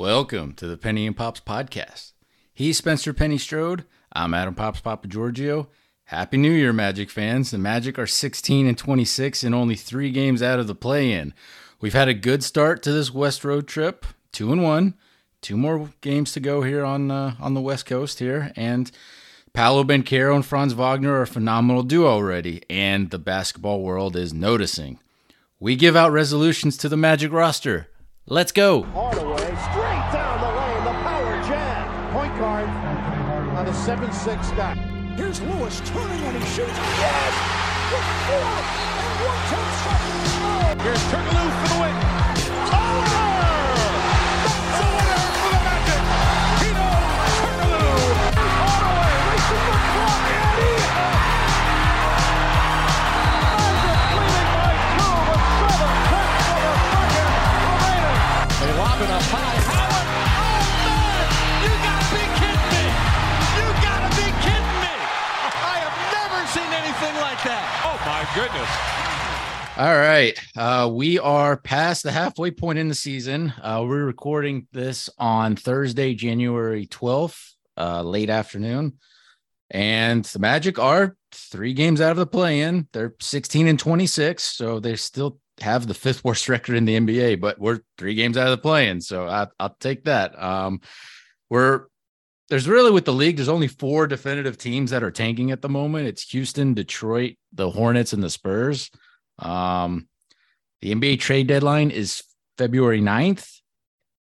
Welcome to the Penny and Pops podcast. He's Spencer Penny Strode. I'm Adam Pops Papa Giorgio. Happy New Year, Magic fans. The Magic are 16 and 26 and only three games out of the play in. We've had a good start to this West Road trip, two and one. Two more games to go here on uh, on the West Coast here, and Paolo Banchero and Franz Wagner are a phenomenal duo already, and the basketball world is noticing. We give out resolutions to the Magic roster. Let's go. On a 7-6 guy. Here's Lewis turning and he shoots. Yes! With four and one tenth seconds to. Here's Turkoglu for the win. Over! That's a winner for the Magic. Hedo Turkoglu. Hardaway racing the clock and he Magic leading by two with seven tenths of a second remaining. They lob it up high. Seen like that. Oh, my goodness. All right. Uh, we are past the halfway point in the season. Uh, we're recording this on Thursday, January 12th, uh, late afternoon. And the Magic are three games out of the play in. They're 16 and 26. So they still have the fifth worst record in the NBA, but we're three games out of the play in. So I, I'll take that. Um, we're there's really with the league, there's only four definitive teams that are tanking at the moment. It's Houston, Detroit, the Hornets, and the Spurs. Um, the NBA trade deadline is February 9th.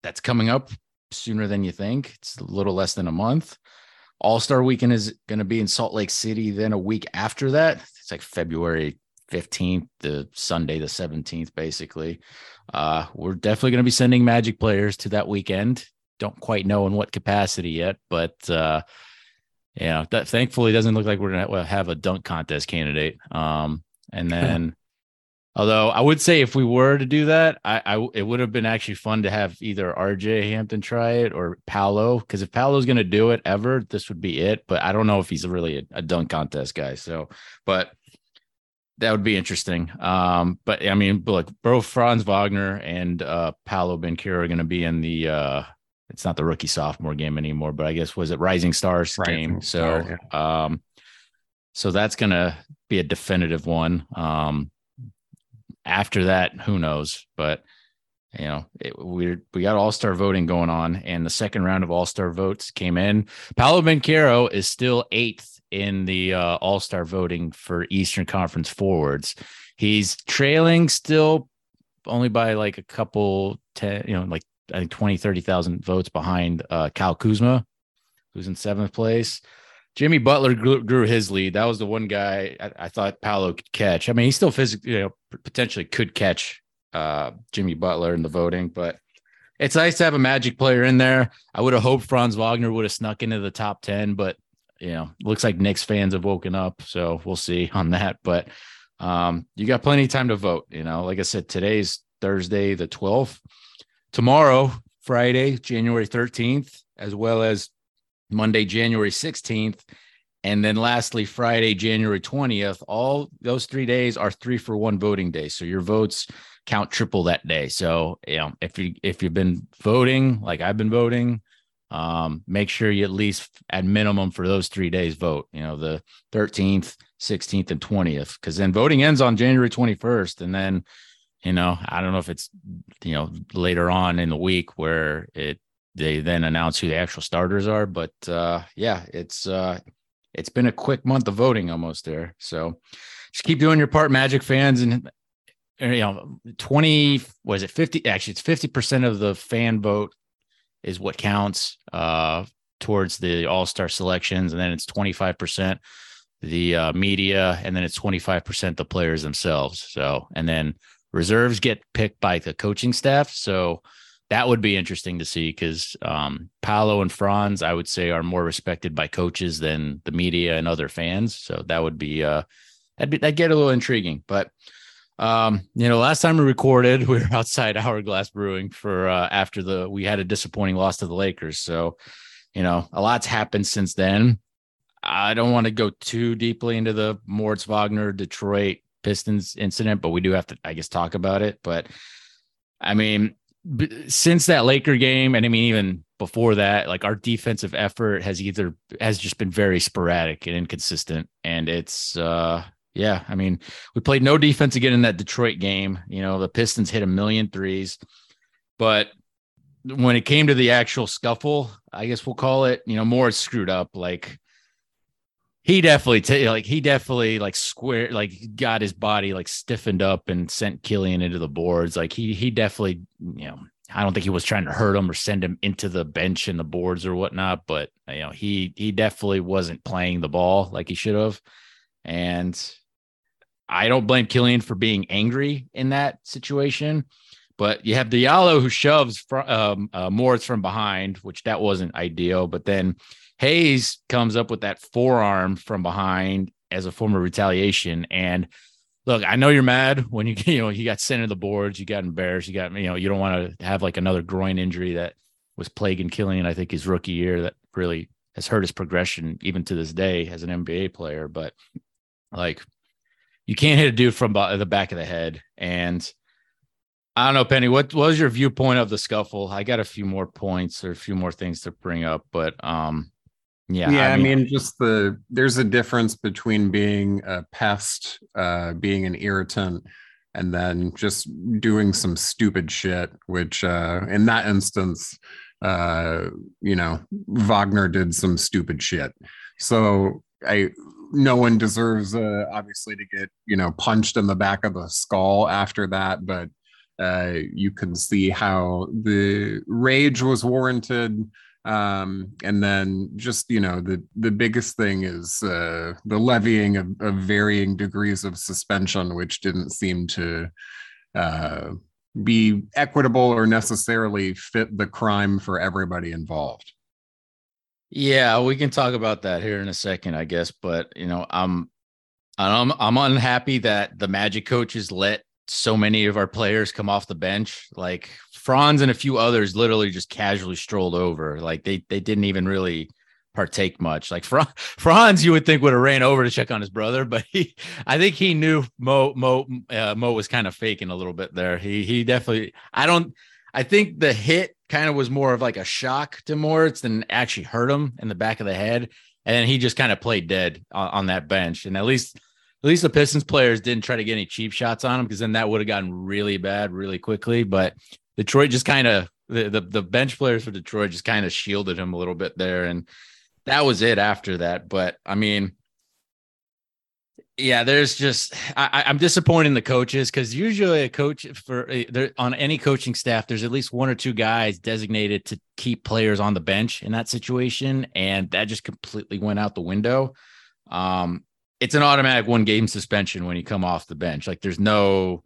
That's coming up sooner than you think. It's a little less than a month. All Star weekend is going to be in Salt Lake City. Then a week after that, it's like February 15th to Sunday the 17th, basically. Uh, we're definitely going to be sending Magic players to that weekend. Don't quite know in what capacity yet, but uh, yeah, that thankfully doesn't look like we're going to have a dunk contest candidate. Um, and then Although I would say if we were to do that, I, I it would have been actually fun to have either RJ Hampton try it or Paolo because if Paolo's going to do it ever, this would be it. But I don't know if he's really a, a dunk contest guy. So, but that would be interesting. Um, but I mean, look, bro, Franz Wagner and uh, Paolo Banchero are going to be in the. Uh, it's not the rookie sophomore game anymore, but I guess was it Rising Stars Rising game? Star, so, um, so that's to be a definitive one. Um, after that, who knows? But you know, it, we we got All Star voting going on, and the second round of All Star votes came in. Paolo Banchero is still eighth in the uh, All Star voting for Eastern Conference forwards. He's trailing still only by like a couple ten, you know, like I think 20, 30,000 votes behind uh, Kyle Kuzma, who's in seventh place. Jimmy Butler grew, grew, his lead. That was the one guy I, I, thought Paolo could catch. I mean, he still physically, you know, potentially could catch uh, Jimmy Butler in the voting, but it's nice to have a Magic player in there. I would have hoped Franz Wagner would have snuck into the top 10, but you know, looks like Knicks fans have woken up. So we'll see on that. But um, you got plenty of time to vote. You know, like I said, today's Thursday, the 12th. Tomorrow, Friday, January 13th, as well as Monday, January 16th. And then lastly, Friday, January 20th. All those three days are three for one voting day. So your votes count triple that day. So, you know, if you if you've been voting like I've been voting, um, make sure you at least at minimum for those three days vote, you know, the 13th, 16th, and 20th, because then voting ends on January 21st. And then, you know, I don't know if it's, you know, later on in the week where it they then announce who the actual starters are. But uh, yeah, it's uh, it's been a quick month of voting almost there. So just keep doing your part, Magic fans, and you know, twenty was it fifty? Actually, it's fifty percent of the fan vote is what counts uh, towards the All Star selections, and then it's twenty five percent the uh, media, and then it's twenty five percent the players themselves. So, and then reserves get picked by the coaching staff. So that would be interesting to see because um, Paolo and Franz, I would say, are more respected by coaches than the media and other fans. So that would be uh, that'd, be, that'd get a little intriguing. But um, you know, last time we recorded, we were outside Hourglass Brewing for uh, after the we had a disappointing loss to the Lakers. So you know, a lot's happened since then. I don't want to go too deeply into the Moritz Wagner Detroit Pistons incident, but we do have to, I guess, talk about it. But I mean, since that Laker game, and I mean even before that, like our defensive effort has either has just been very sporadic and inconsistent, and it's uh yeah, I mean we played no defense again in that Detroit game. You know the Pistons hit a million threes, but when it came to the actual scuffle, I guess we'll call it, you know, more screwed up. Like he definitely t- like he definitely like square like got his body like stiffened up and sent Killian into the boards. Like he he definitely you know I don't think he was trying to hurt him or send him into the bench and the boards or whatnot, but you know he he definitely wasn't playing the ball like he should have, and I don't blame Killian for being angry in that situation. But you have Diallo who shoves from um, uh, Moritz from behind, which that wasn't ideal. But then Hayes comes up with that forearm from behind as a form of retaliation. And look, I know you're mad when you you know you got sent to the boards, you got embarrassed, you got you know you don't want to have like another groin injury that was plaguing Killian. I think his rookie year that really has hurt his progression even to this day as an NBA player. But like, you can't hit a dude from the back of the head. And I don't know, Penny. What, what was your viewpoint of the scuffle? I got a few more points or a few more things to bring up, but um, yeah, yeah. I mean, I mean, just the there's a difference between being a pest, uh, being an irritant, and then just doing some stupid shit. Which, uh, in that instance, uh, you know, Wagner did some stupid shit. So I no one deserves uh, obviously to get you know punched in the back of the skull after that but uh, you can see how the rage was warranted um, and then just you know the the biggest thing is uh, the levying of, of, varying degrees of suspension, which didn't seem to uh, be equitable or necessarily fit the crime for everybody involved. Yeah, we can talk about that here in a second, I guess. But you know, I'm I'm I'm unhappy that the Magic coaches let so many of our players come off the bench. Like Franz and a few others literally just casually strolled over. Like they they didn't even really partake much. Like Franz, you would think would have ran over to check on his brother, but he, I think he knew Mo Mo uh, Mo was kind of faking a little bit there. He he definitely. I don't. I think the hit kind of was more of like a shock to Moritz than actually hurt him in the back of the head, and then he just kind of played dead on, on that bench. And at least at least the Pistons players didn't try to get any cheap shots on him because then that would have gotten really bad really quickly. But Detroit just kind of the, the, the bench players for Detroit just kind of shielded him a little bit there, and that was it after that. But I mean, yeah, there's just I, am disappointed in the coaches because usually a coach for there on any coaching staff, there's at least one or two guys designated to keep players on the bench in that situation, and that just completely went out the window. Um, it's an automatic one game suspension when you come off the bench. Like there's no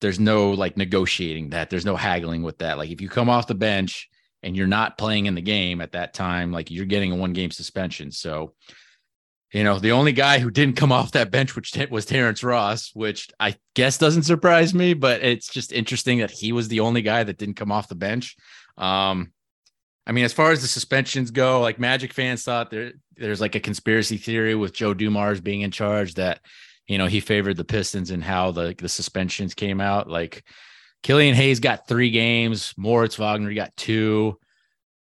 there's no like negotiating that. There's no haggling with that. Like if you come off the bench and you're not playing in the game at that time, like you're getting a one game suspension. So, you know, the only guy who didn't come off that bench, which was Terrence Ross, which I guess doesn't surprise me, but it's just interesting that he was the only guy that didn't come off the bench. Um, I mean, as far as the suspensions go, like Magic fans thought there there's like a conspiracy theory with Joe Dumars being in charge that you know he favored the Pistons and how the the suspensions came out. Like Killian Hayes got three games, Moritz Wagner got two.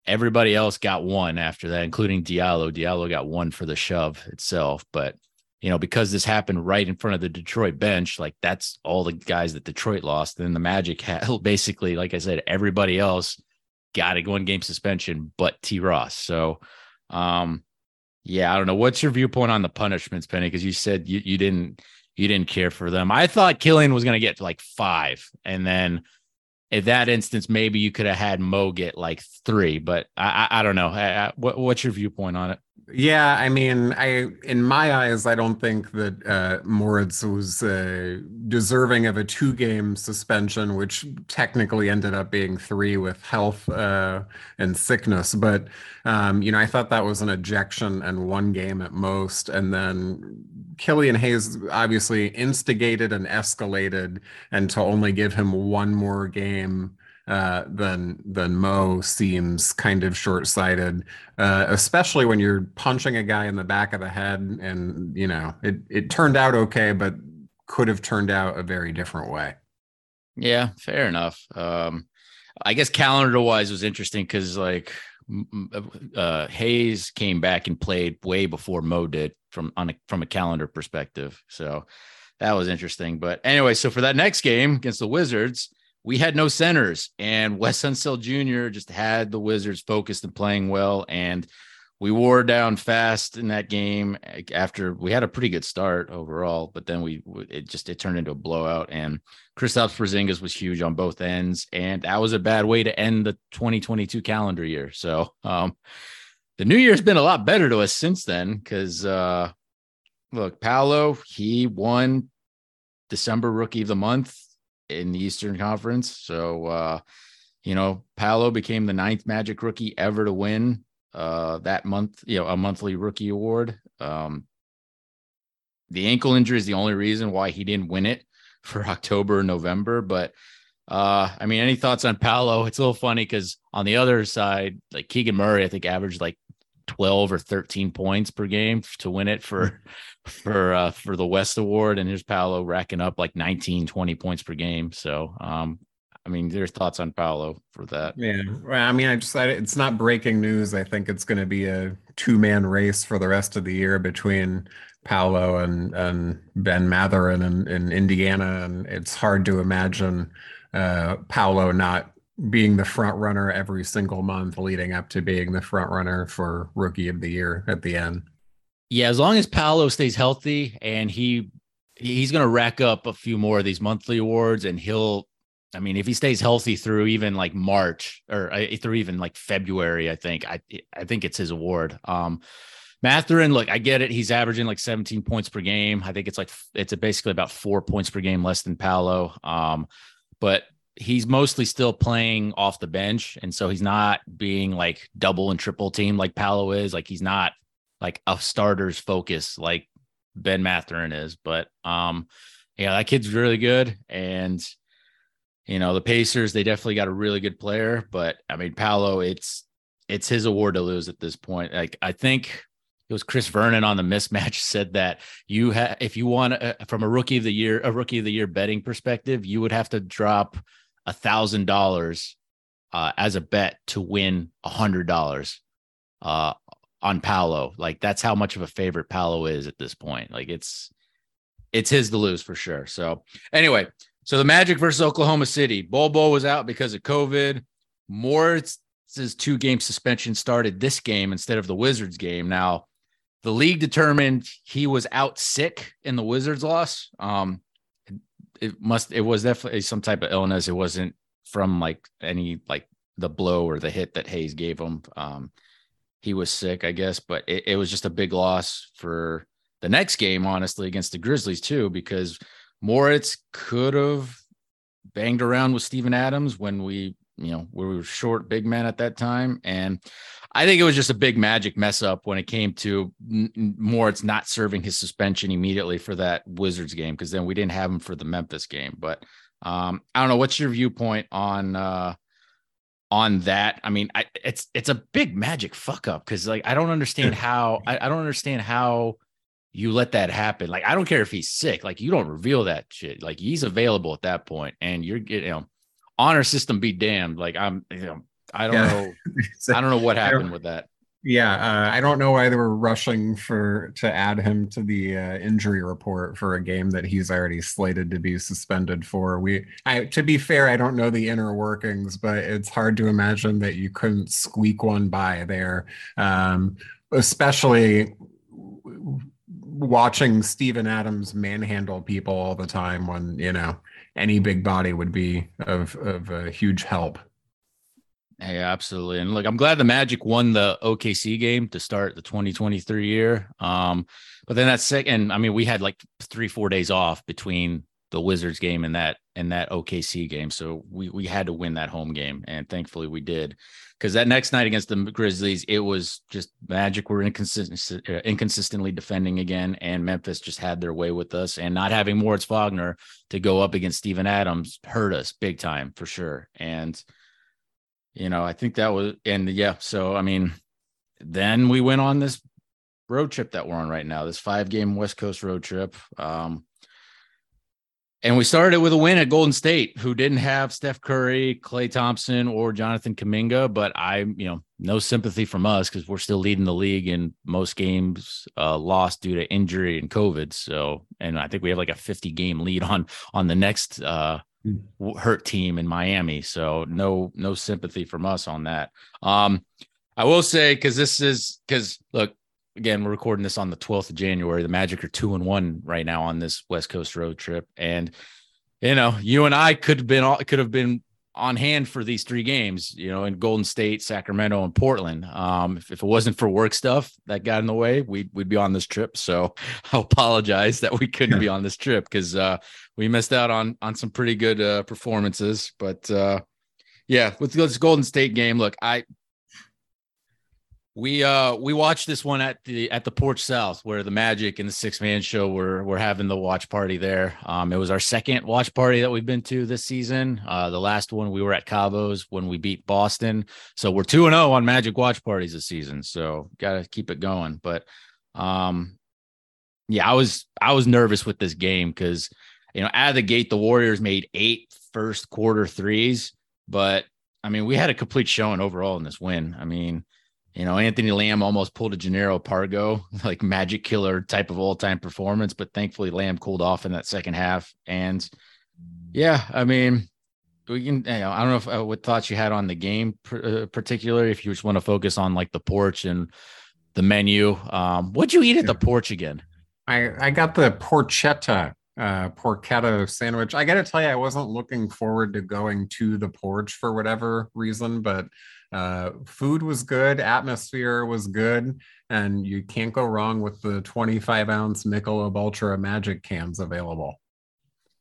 Everybody else got one after that, including Diallo. Diallo got one for the shove itself, but you know because this happened right in front of the Detroit bench, like that's all the guys that Detroit lost. And the Magic had basically, like I said, everybody else got a one game suspension, but T Ross. So, um, yeah, I don't know. What's your viewpoint on the punishments, Penny? Because you said you, you didn't you didn't care for them. I thought Killian was going to get like five, and then in that instance, maybe you could have had Mo get like three. But I I, I don't know. I, I, what, what's your viewpoint on it? Yeah, I mean, I in my eyes, I don't think that uh, Moritz was uh, deserving of a two-game suspension, which technically ended up being three with health uh, and sickness. But um, you know, I thought that was an ejection and one game at most, and then Killian Hayes obviously instigated and escalated, and to only give him one more game uh, than than Mo seems kind of short sighted, uh, especially when you're punching a guy in the back of the head, and you know it it turned out okay, but could have turned out a very different way. Yeah, fair enough. Um, I guess calendar wise was interesting because like uh, Hayes came back and played way before Mo did from on a, from a calendar perspective. So that was interesting. But anyway, so for that next game against the Wizards, we had no centers, and Wes Unseld Jr. just had the Wizards focused and playing well, and we wore down fast in that game after we had a pretty good start overall, but then we it just it turned into a blowout. And Kristaps Porzingis was huge on both ends, and that was a bad way to end the 2022 calendar year. So um, the new year's been a lot better to us since then because uh, look, Paolo he won December Rookie of the Month in the Eastern Conference, so. Uh, you know, Paolo became the ninth Magic rookie ever to win uh, that month, you know, a monthly rookie award. Um, the ankle injury is the only reason why he didn't win it for October and November. But uh, I mean, any thoughts on Paolo? It's a little funny because on the other side, like Keegan Murray, I think averaged like 12 or 13 points per game to win it for for uh for the West Award. And here's Paolo racking up like 19, 20 points per game. So um I mean, there's thoughts on Paolo for that. Yeah, I mean, I just it's not breaking news. I think it's going to be a two man race for the rest of the year between Paolo and and Ben Mathurin in, in Indiana, and it's hard to imagine uh, Paolo not being the front runner every single month leading up to being the front runner for Rookie of the Year at the end. Yeah, as long as Paolo stays healthy and he he's going to rack up a few more of these monthly awards, and he'll I mean, if he stays healthy through even like March or uh, through even like February, I think I I think it's his award. Um, Mathurin, look, I get it. He's averaging like 17 points per game. I think it's like it's basically about four points per game less than Paolo. Um, but he's mostly still playing off the bench, and so he's not being like double and triple team like Paolo is. Like he's not like a starter's focus like Ben Mathurin is. But um, yeah, that kid's really good, and you know, the Pacers, they definitely got a really good player, but I mean, Paolo, it's it's his award to lose at this point. Like I think it was Chris Vernon on the mismatch said that you have if you want a, from a rookie of the year, a rookie of the year betting perspective, you would have to drop a thousand uh, dollars as a bet to win a hundred dollars uh, on Paolo. Like that's how much of a favorite Paolo is at this point. Like it's it's his to lose for sure. So anyway, so the Magic versus Oklahoma City. Bol was out because of COVID. Moritz's two game suspension started this game instead of the Wizards game. Now, the league determined he was out sick in the Wizards loss. Um, it must it was definitely some type of illness. It wasn't from like any like the blow or the hit that Hayes gave him. Um, he was sick, I guess, but it, it was just a big loss for the next game, honestly, against the Grizzlies too, because Moritz could have banged around with Steven Adams when we, you know, we were short big men at that time. And I think it was just a big magic mess up when it came to Moritz not serving his suspension immediately for that Wizards game because then we didn't have him for the Memphis game. But um, I don't know. What's your viewpoint on uh, on that? I mean, I, it's it's a big magic fuck up because like I don't understand how I, I don't understand how you let that happen. Like, I don't care if he's sick. Like, you don't reveal that shit. Like, he's available at that point, and you're you know, honor system be damned. Like, I'm you know, I don't yeah. know, I don't know what happened with that. Yeah, uh, I don't know why they were rushing for to add him to the uh, injury report for a game that he's already slated to be suspended for. We, I, to be fair, I don't know the inner workings, but it's hard to imagine that you couldn't squeak one by there, um, especially watching Steven Adams manhandle people all the time when, you know, any big body would be of of a huge help. Hey, absolutely. And look, I'm glad the Magic won the OKC game to start the 2023 year. Um, but then that second, I mean, we had like three, four days off between the Wizards game and that and that OKC game. So we we had to win that home game, and thankfully we did. Because that next night against the Grizzlies, it was just Magic were inconsistent, uh, inconsistently defending again, and Memphis just had their way with us. And not having Moritz Wagner to go up against Steven Adams hurt us big time for sure. And you know, I think that was and yeah. So I mean, then we went on this road trip that we're on right now, this five game West Coast road trip. Um, and we started with a win at Golden State, who didn't have Steph Curry, Klay Thompson, or Jonathan Kuminga. But I, you know, no sympathy from us because we're still leading the league in most games uh, lost due to injury and COVID. So, and I think we have like a 50 game lead on on the next uh, hurt team in Miami. So no no sympathy from us on that. Um, I will say because this is because look again, we're recording this on the 12th of January. The Magic are two and one right now on this West Coast road trip. And, you know, you and I could have been, all could have been on hand for these three games, you know, in Golden State, Sacramento, and Portland. Um, if, if it wasn't for work stuff that got in the way, we'd, we'd be on this trip. So I apologize that we couldn't be on this trip because uh, we missed out on, on some pretty good uh, performances. But uh, yeah, with this Golden State game, look, I, we uh we watched this one at the at the Porch South where the Magic and the Six Man Show were were having the watch party there. Um, it was our second watch party that we've been to this season. Uh, the last one we were at Cavo's when we beat Boston. So we're two and zero oh on Magic watch parties this season. So got to keep it going. But um, yeah, I was I was nervous with this game because you know out of the gate the Warriors made eight first quarter threes, but I mean we had a complete showing overall in this win. I mean you know, Anthony Lamb almost pulled a Jannero Pargo, like magic killer type of all time performance, but thankfully Lamb cooled off in that second half. And yeah, I mean, we can, you know, I don't know if, uh, what thoughts you had on the game, uh, particularly if you just want to focus on like the porch and the menu. Um, what'd you eat at the porch again? I, I got the porchetta uh porchetta sandwich. I got to tell you, I wasn't looking forward to going to the porch for whatever reason, but uh, food was good, atmosphere was good, and you can't go wrong with the 25 ounce Michelob Ultra Magic cans available.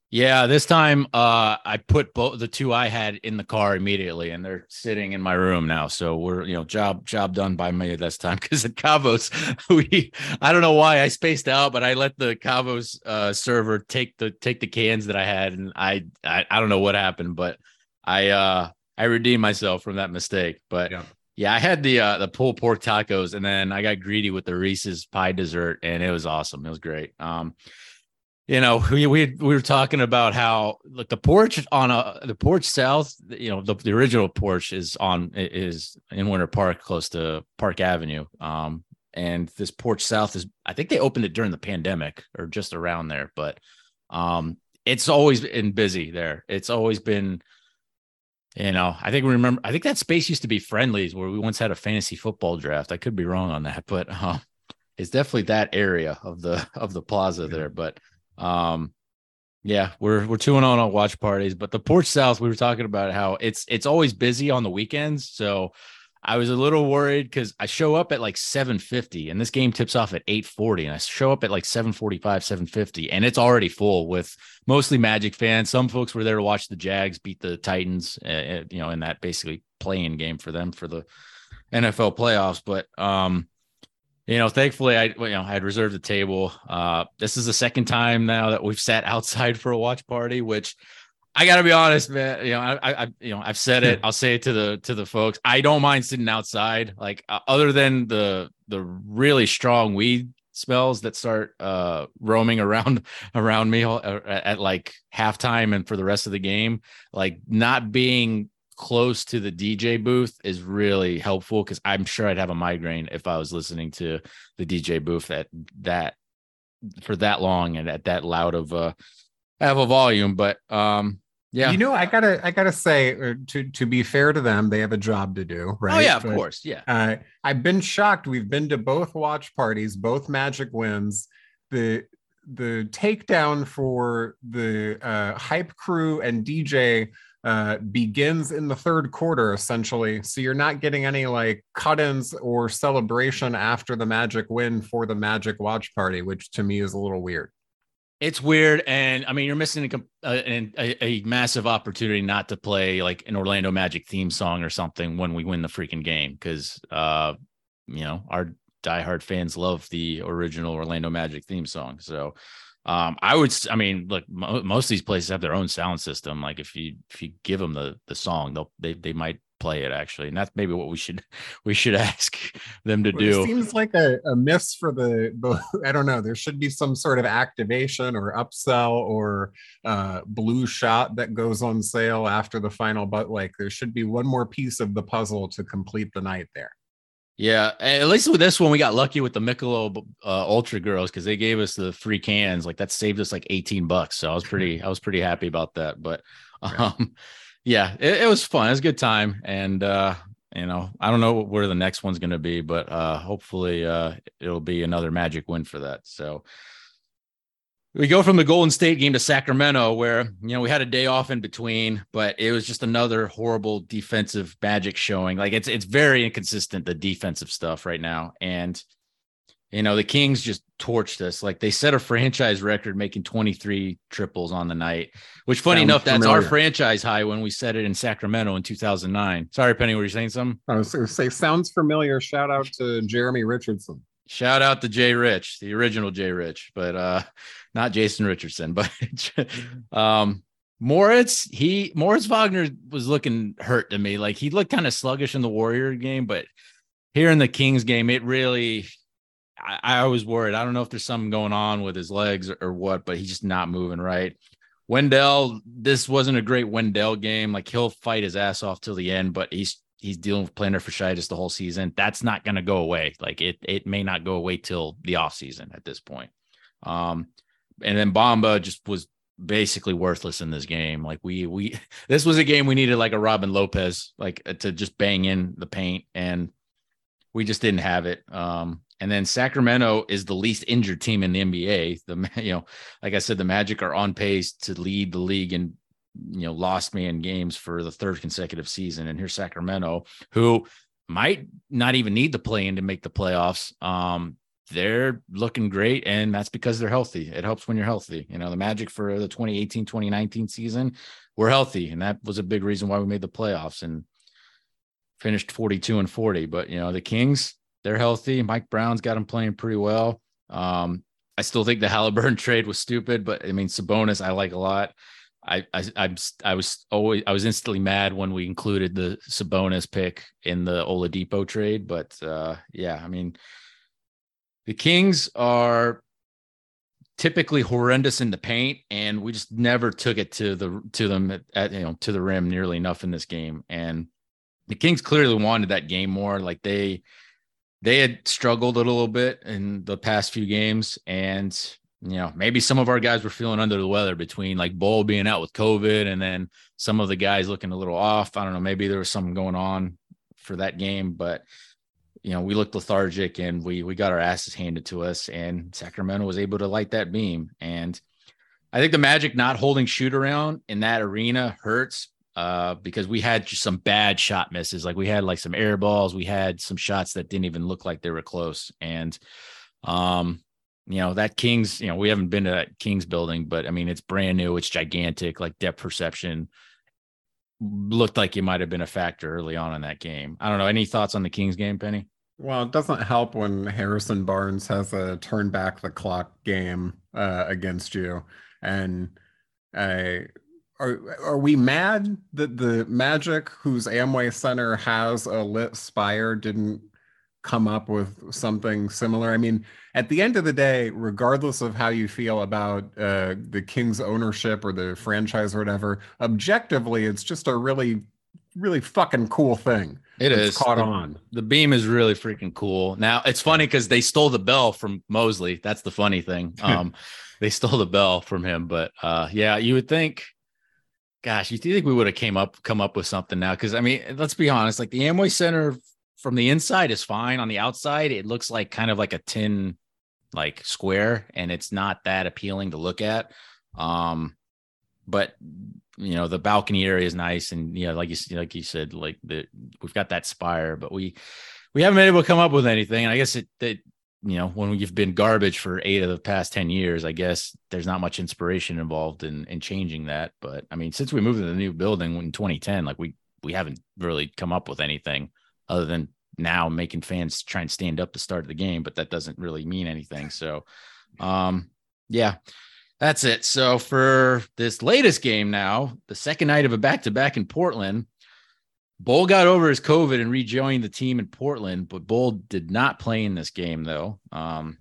Yeah, this time uh, I put both the two I had in the car immediately, and they're sitting in my room now. So we're you know job job done by me this time because at Cavos we I don't know why I spaced out, but I let the Cavos uh, server take the take the cans that I had, and I I, I don't know what happened, but I uh I redeemed myself from that mistake. But yeah, yeah I had the uh, the pulled pork tacos, and then I got greedy with the Reese's pie dessert, and it was awesome. It was great. Um, you know, we we we were talking about how like the porch on a the porch south, you know, the, the original porch is on is in Winter Park, close to Park Avenue. Um, and this porch south is I think they opened it during the pandemic or just around there, but um, it's always been busy there. It's always been you know, I think we remember. I think that space used to be Friendlies, where we once had a fantasy football draft. I could be wrong on that, but uh, it's definitely that area of the of the plaza there. But um, yeah, we're we're two and on on watch parties. But the Porch South, we were talking about how it's it's always busy on the weekends. So I was a little worried because I show up at like 750 and this game tips off at 840 and I show up at like 745, 750 and it's already full with mostly Magic fans. Some folks were there to watch the Jags beat the Titans, uh, you know, in that basically playing game for them for the NFL playoffs. But, um, you know, thankfully I, you know, I had reserved the table. Uh, this is the second time now that we've sat outside for a watch party, which I gotta be honest, man. You know, I, I, you know, I've said it. I'll say it to the to the folks. I don't mind sitting outside, like uh, other than the the really strong weed smells that start uh roaming around around me uh, at, at like halftime and for the rest of the game. Like not being close to the DJ booth is really helpful because I'm sure I'd have a migraine if I was listening to the DJ booth at that for that long and at that loud of a have a volume. But um yeah. You know, I gotta I gotta say, uh, to to be fair to them, they have a job to do, right? Oh yeah, of but, course, yeah. Uh, I've been shocked. We've been to both watch parties, both Magic wins. The the takedown for the uh, hype crew and DJ uh, begins in the third quarter, essentially. So you're not getting any like cut-ins or celebration after the Magic win for the Magic watch party, which to me is a little weird. It's weird, and I mean, you're missing a, a, a, massive opportunity not to play like an Orlando Magic theme song or something when we win the freaking game because, uh, you know, our diehard fans love the original Orlando Magic theme song. So, um, I would, I mean, look, mo- most of these places have their own sound system. Like if you if you give them the the song, they'll they they might play it actually, and that's maybe what we should we should ask them to Well, do. It seems like a, a miss for the, the I don't know. There should be some sort of activation or upsell or uh, blue shot that goes on sale after the final. But like, there should be one more piece of the puzzle to complete the night there. Yeah, at least with this one, we got lucky with the Michelob uh, Ultra Girls because they gave us the free cans. Like that saved us like eighteen bucks. So I was pretty, I was pretty happy about that. But um, yeah, it, it was fun. It was a good time, and uh, you know, I don't know where the next one's going to be, but uh, hopefully, uh, it'll be another Magic win for that. So we go from the Golden State game to Sacramento, where you know we had a day off in between, but it was just another horrible defensive magic showing. Like it's it's very inconsistent the defensive stuff right now, and you know the Kings just torched us. Like they set a franchise record making 23 triples on the night, which funny Sounds enough, that's our franchise high when we set it in Sacramento in 2009. Sorry, Penny, were you saying something? I was going to say, sounds familiar. Shout out to Jeremy Richardson. Shout out to Jay Rich, the original Jay Rich, but uh not Jason Richardson, but um Moritz, he Moritz Wagner was looking hurt to me. Like he looked kind of sluggish in the Warrior game, but here in the Kings game, it really I, I was worried. I don't know if there's something going on with his legs or, or what, but he's just not moving right. Wendell, this wasn't a great Wendell game. Like he'll fight his ass off till the end, but he's he's dealing with plantar fasciitis the whole season. That's not going to go away. Like it it may not go away till the off season at this point. Um, and then Bomba just was basically worthless in this game. Like we we this was a game we needed like a Robin Lopez like uh, to just bang in the paint and we just didn't have it. Um, and then Sacramento is the least injured team in the NBA. The you know, like I said, the Magic are on pace to lead the league in you know lost man games for the third consecutive season. And here's Sacramento, who might not even need the play in to make the playoffs. Um, they're looking great, and that's because they're healthy. It helps when you're healthy. You know, the Magic for the 2018 2019 season were healthy, and that was a big reason why we made the playoffs and finished 42 and 40. But, you know, the Kings, they're healthy. Mike Brown's got them playing pretty well. Um, I still think the Halliburton trade was stupid, but I mean, Sabonis, I like a lot. I, I, I'm, I was always, I was instantly mad when we included the Sabonis pick in the Oladipo trade, but uh, yeah, I mean, the Kings are typically horrendous in the paint, and we just never took it to the to them at, at you know to the rim nearly enough in this game. And the Kings clearly wanted that game more. Like they they had struggled a little bit in the past few games, and you know maybe some of our guys were feeling under the weather between like Bol being out with COVID, and then some of the guys looking a little off. I don't know. Maybe there was something going on for that game, but you know, we looked lethargic and we we got our asses handed to us, and Sacramento was able to light that beam. And I think the Magic not holding shoot around in that arena hurts uh, because we had some bad shot misses. Like we had like some air balls, we had some shots that didn't even look like they were close. And um, you know, that Kings, you know, we haven't been to that Kings building, but I mean, it's brand new, it's gigantic, like depth perception looked like it might have been a factor early on in that game. I don't know. Any thoughts on the Kings game, Penny? Well, it doesn't help when Harrison Barnes has a turn back the clock game uh, against you. And I are are we mad that the Magic, whose Amway Center has a lit spire, didn't come up with something similar? I mean, at the end of the day, regardless of how you feel about uh, the Kings ownership or the franchise or whatever, objectively, it's just a really, really fucking cool thing. It is caught the, on. The beam is really freaking cool. Now it's funny because they stole the bell from Mosley. That's the funny thing. Um, they stole the bell from him, but uh, yeah, you would think. Gosh, you think we would have came up come up with something now? Because I mean, let's be honest. Like the Amway Center from the inside is fine. On the outside, it looks like kind of like a tin, like square, and it's not that appealing to look at. Um, but you know the balcony area is nice and yeah like you like you said like the we've got that spire but we we haven't been able to come up with anything and i guess it that you know when we've been garbage for eight of the past 10 years i guess there's not much inspiration involved in in changing that but i mean since we moved to the new building in 2010 like we we haven't really come up with anything other than now making fans try and stand up to start the game but that doesn't really mean anything so um yeah that's it. So for this latest game now, the second night of a back to back in Portland, Bol got over his COVID and rejoined the team in Portland, but Bol did not play in this game though. Um,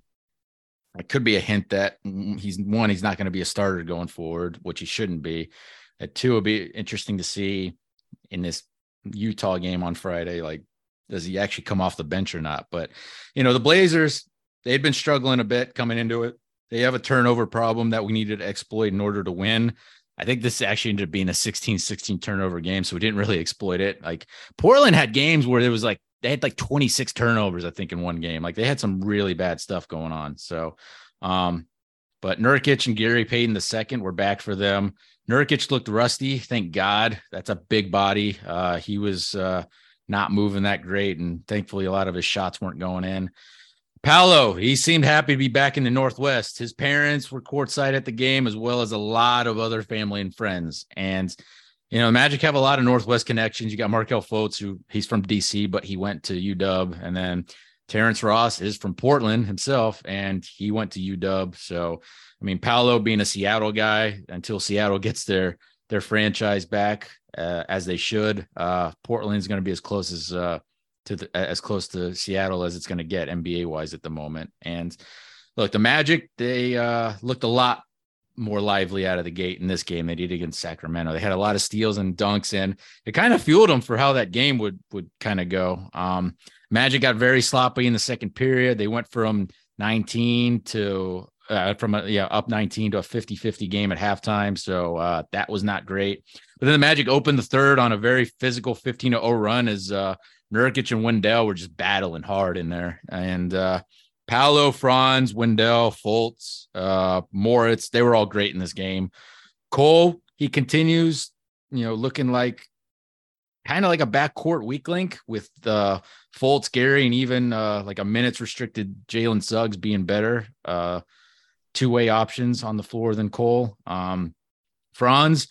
it could be a hint that he's one, he's not going to be a starter going forward, which he shouldn't be. At two, it'll be interesting to see in this Utah game on Friday, like does he actually come off the bench or not? But you know, the Blazers, they'd been struggling a bit coming into it. They have a turnover problem that we needed to exploit in order to win. I think this actually ended up being a 16 16 turnover game. So we didn't really exploit it. Like Portland had games where there was like, they had like 26 turnovers, I think, in one game. Like they had some really bad stuff going on. So, um, but Nurkic and Gary Payton the second were back for them. Nurkic looked rusty. Thank God. That's a big body. Uh, he was uh, not moving that great. And thankfully, a lot of his shots weren't going in. Paolo, he seemed happy to be back in the Northwest. His parents were courtside at the game, as well as a lot of other family and friends. And, you know, Magic have a lot of Northwest connections. You got Markelle Fultz, who he's from DC, but he went to UW. And then Terrence Ross is from Portland himself, and he went to UW. So, I mean, Paolo being a Seattle guy until Seattle gets their their franchise back uh, as they should. Uh, Portland's going to be as close as uh, to the, as close to Seattle as it's going to get NBA wise at the moment. And look, the Magic they uh, looked a lot more lively out of the gate in this game they did against Sacramento. They had a lot of steals and dunks, and it kind of fueled them for how that game would would kind of go. Um, Magic got very sloppy in the second period. They went from 19 to uh, from a yeah up 19 to a 50-50 game at halftime. So uh, that was not great. But then the Magic opened the third on a very physical 15 0 run as uh, Nurkic and Wendell were just battling hard in there. And uh, Paolo, Franz, Wendell, Fultz, uh, Moritz, they were all great in this game. Cole, he continues, you know, looking like kind of like a backcourt weak link with uh, Fultz, Gary, and even uh, like a minutes restricted Jalen Suggs being better. Uh, two way options on the floor than Cole. Um, Franz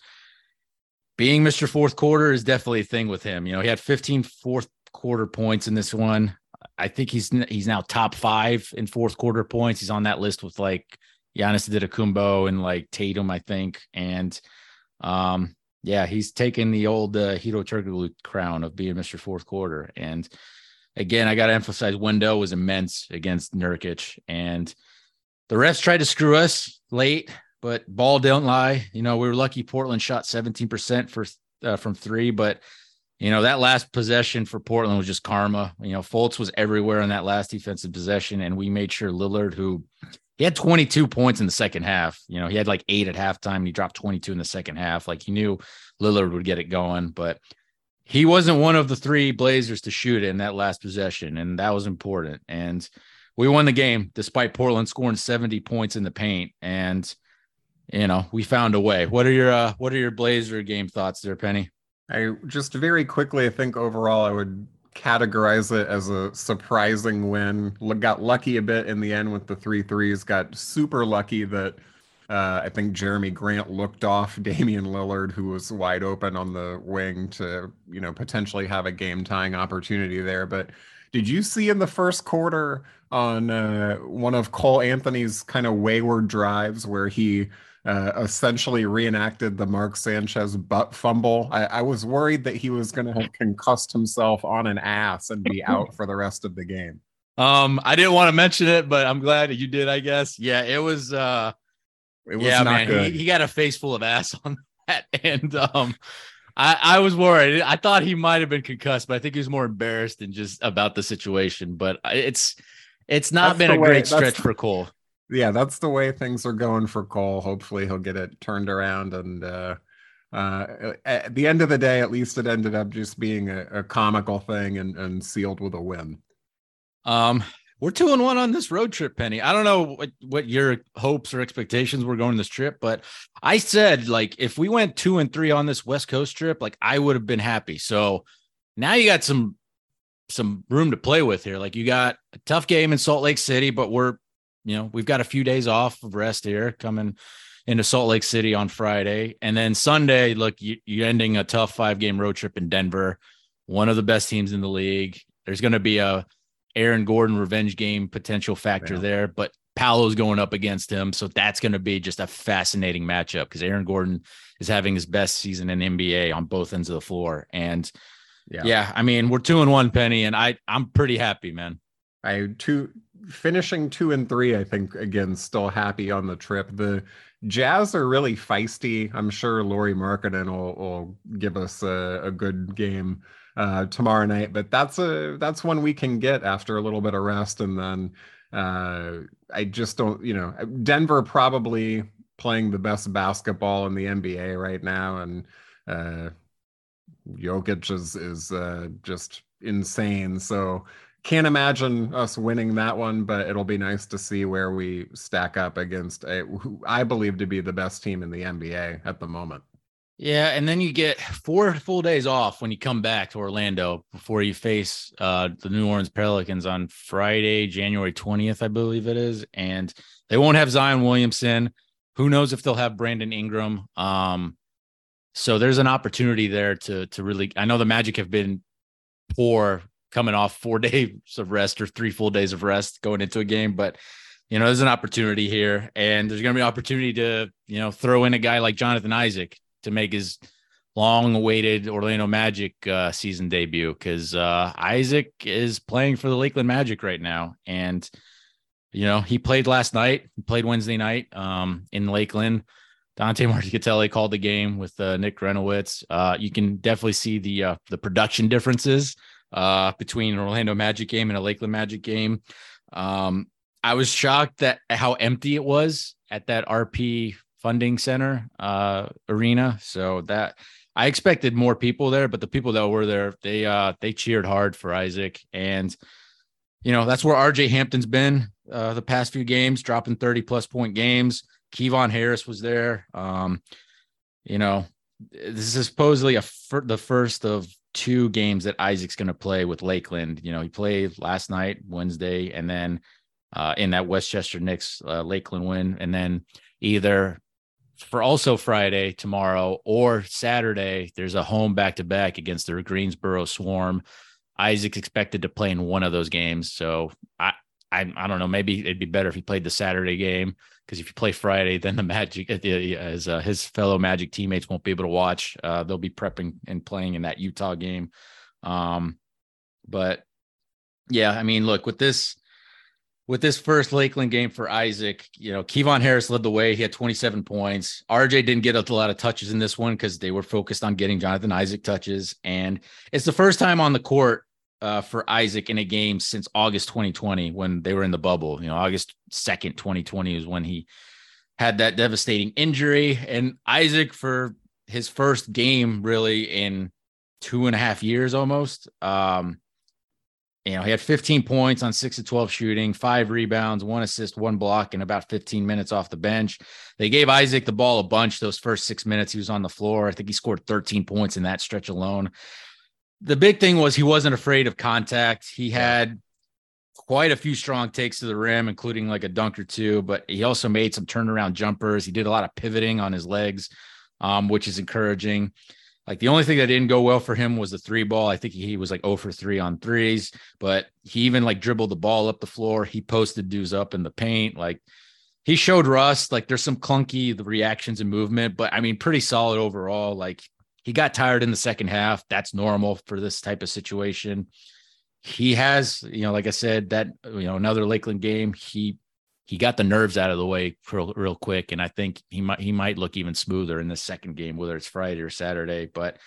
being Mr. Fourth Quarter is definitely a thing with him. You know, he had 15 fourth quarter points in this one. I think he's he's now top five in fourth quarter points. He's on that list with like Giannis Antetokounmpo and like Tatum, I think. And um, yeah, he's taken the old uh, Hedo Turkoglu crown of being Mr. Fourth Quarter. And again, I got to emphasize Wendell was immense against Nurkic, and the refs tried to screw us late, but ball don't lie. You know, we were lucky. Portland shot 17% for uh, from three, but you know, that last possession for Portland was just karma. You know, Fultz was everywhere in that last defensive possession, and we made sure Lillard, who he had 22 points in the second half. You know, he had like eight at halftime. And he dropped 22 in the second half. Like he knew Lillard would get it going, but he wasn't one of the three Blazers to shoot in that last possession, and that was important. And we won the game despite Portland scoring 70 points in the paint. And you know, we found a way. What are your uh, what are your Blazer game thoughts there, Penny? I just very quickly, I think overall, I would categorize it as a surprising win. Got lucky a bit in the end with the three threes. Got super lucky that uh, I think Jerami Grant looked off Damian Lillard, who was wide open on the wing to, you know, potentially have a game tying opportunity there. But did you see in the first quarter on uh, one of Cole Anthony's kind of wayward drives where he uh, essentially reenacted the Mark Sanchez butt fumble. I, I was worried that he was going to have concussed himself on an ass and be out for the rest of the game. Um, I didn't want to mention it, but I'm glad you did. I guess. Yeah, it was. uh It was yeah, not man. good. He, he got a face full of ass on that, and um, I I was worried. I thought he might have been concussed, but I think he was more embarrassed than just about the situation. But it's it's not That's been a way- great stretch for Cole. Yeah, that's the way things are going for Cole. Hopefully, he'll get it turned around. And uh, uh, at the end of the day, at least it ended up just being a, a comical thing and, and sealed with a win. Um, we're two and one on this road trip, Penny. I don't know what, what your hopes or expectations were going this trip, but I said like if we went two and three on this West Coast trip, like I would have been happy. So now you got some some room to play with here. Like you got a tough game in Salt Lake City, but we're you know we've got a few days off of rest here coming into Salt Lake City on Friday, and then Sunday. Look, you, you're ending a tough five game road trip in Denver, one of the best teams in the league. There's going to be a Aaron Gordon revenge game potential factor Yeah. there, but Paolo's going up against him. So that's going to be just a fascinating matchup because Aaron Gordon is having his best season in NBA on both ends of the floor. And Yeah. yeah. I mean, we're two and one penny, and I I'm pretty happy, man. I two finishing two and three, I think again, still happy on the trip. The Jazz are really feisty. I'm sure Lauri Markkanen will, will give us a, a good game uh, tomorrow night, but that's a that's one we can get after a little bit of rest, and then uh, I just don't, you know, Denver probably playing the best basketball in the NBA right now, and uh, Jokic is is uh, just insane. So can't imagine us winning that one, but it'll be nice to see where we stack up against a, who I believe to be the best team in the NBA at the moment. Yeah, and then you get four full days off when you come back to Orlando before you face uh, the New Orleans Pelicans on Friday, January 20th, I believe it is. And they won't have Zion Williamson. Who knows if they'll have Brandon Ingram? Um, so there's an opportunity there to to really. I know the Magic have been poor coming off four days of rest or three full days of rest going into a game, but you know there's an opportunity here, and there's going to be an opportunity to you know throw in a guy like Jonathan Isaac to make his long-awaited Orlando Magic uh, season debut because uh, Isaac is playing for the Lakeland Magic right now, and you know he played last night, played Wednesday night um, in Lakeland. Dante Marchitelli called the game with uh, Nick Renowitz. Uh, you can definitely see the uh, the production differences uh, between an Orlando Magic game and a Lakeland Magic game. Um, I was shocked that how empty it was at that RP funding center uh, arena. So that I expected more people there, but the people that were there, they uh, they cheered hard for Isaac, and you know that's where RJ Hampton's been uh, the past few games, dropping thirty plus point games. Kevon Harris was there. Um, you know, this is supposedly a fir- the first of two games that Isaac's going to play with Lakeland. You know, he played last night, Wednesday, and then uh, in that Westchester Knicks uh, Lakeland win, and then either for also Friday tomorrow or Saturday, there's a home back to back against the Greensboro Swarm. Isaac's expected to play in one of those games, so I I, I don't know. Maybe it'd be better if he played the Saturday game because if you play Friday, then the Magic, as uh, his fellow Magic teammates won't be able to watch. Uh, they'll be prepping and playing in that Utah game. Um, but yeah, I mean, look with this with this first Lakeland game for Isaac, you know, Kevon Harris led the way. He had 27 points. RJ didn't get a lot of touches in this one because they were focused on getting Jonathan Isaac touches, and it's the first time on the court uh, for Isaac in a game since August 2020 when they were in the bubble. You know, August 2nd, 2020 is when he had that devastating injury. And Isaac, for his first game really in two and a half years almost, um, you know, he had 15 points on six to 12 shooting, five rebounds, one assist, one block, and about 15 minutes off the bench. They gave Isaac the ball a bunch those first six minutes he was on the floor. I think he scored 13 points in that stretch alone the big thing was he wasn't afraid of contact. He had quite a few strong takes to the rim, including like a dunk or two, but he also made some turnaround jumpers. He did a lot of pivoting on his legs, um, which is encouraging. Like the only thing that didn't go well for him was the three ball. I think he was like 0 for 3 on threes, but he even like dribbled the ball up the floor. He posted dudes up in the paint. Like he showed rust. Like there's some clunky the reactions and movement, but I mean, pretty solid overall. Like he got tired in the second half. That's normal for this type of situation. He has, you know, like I said, that you know, another Lakeland game. He he got the nerves out of the way real, real quick, and I think he might he might look even smoother in the second game, whether it's Friday or Saturday. But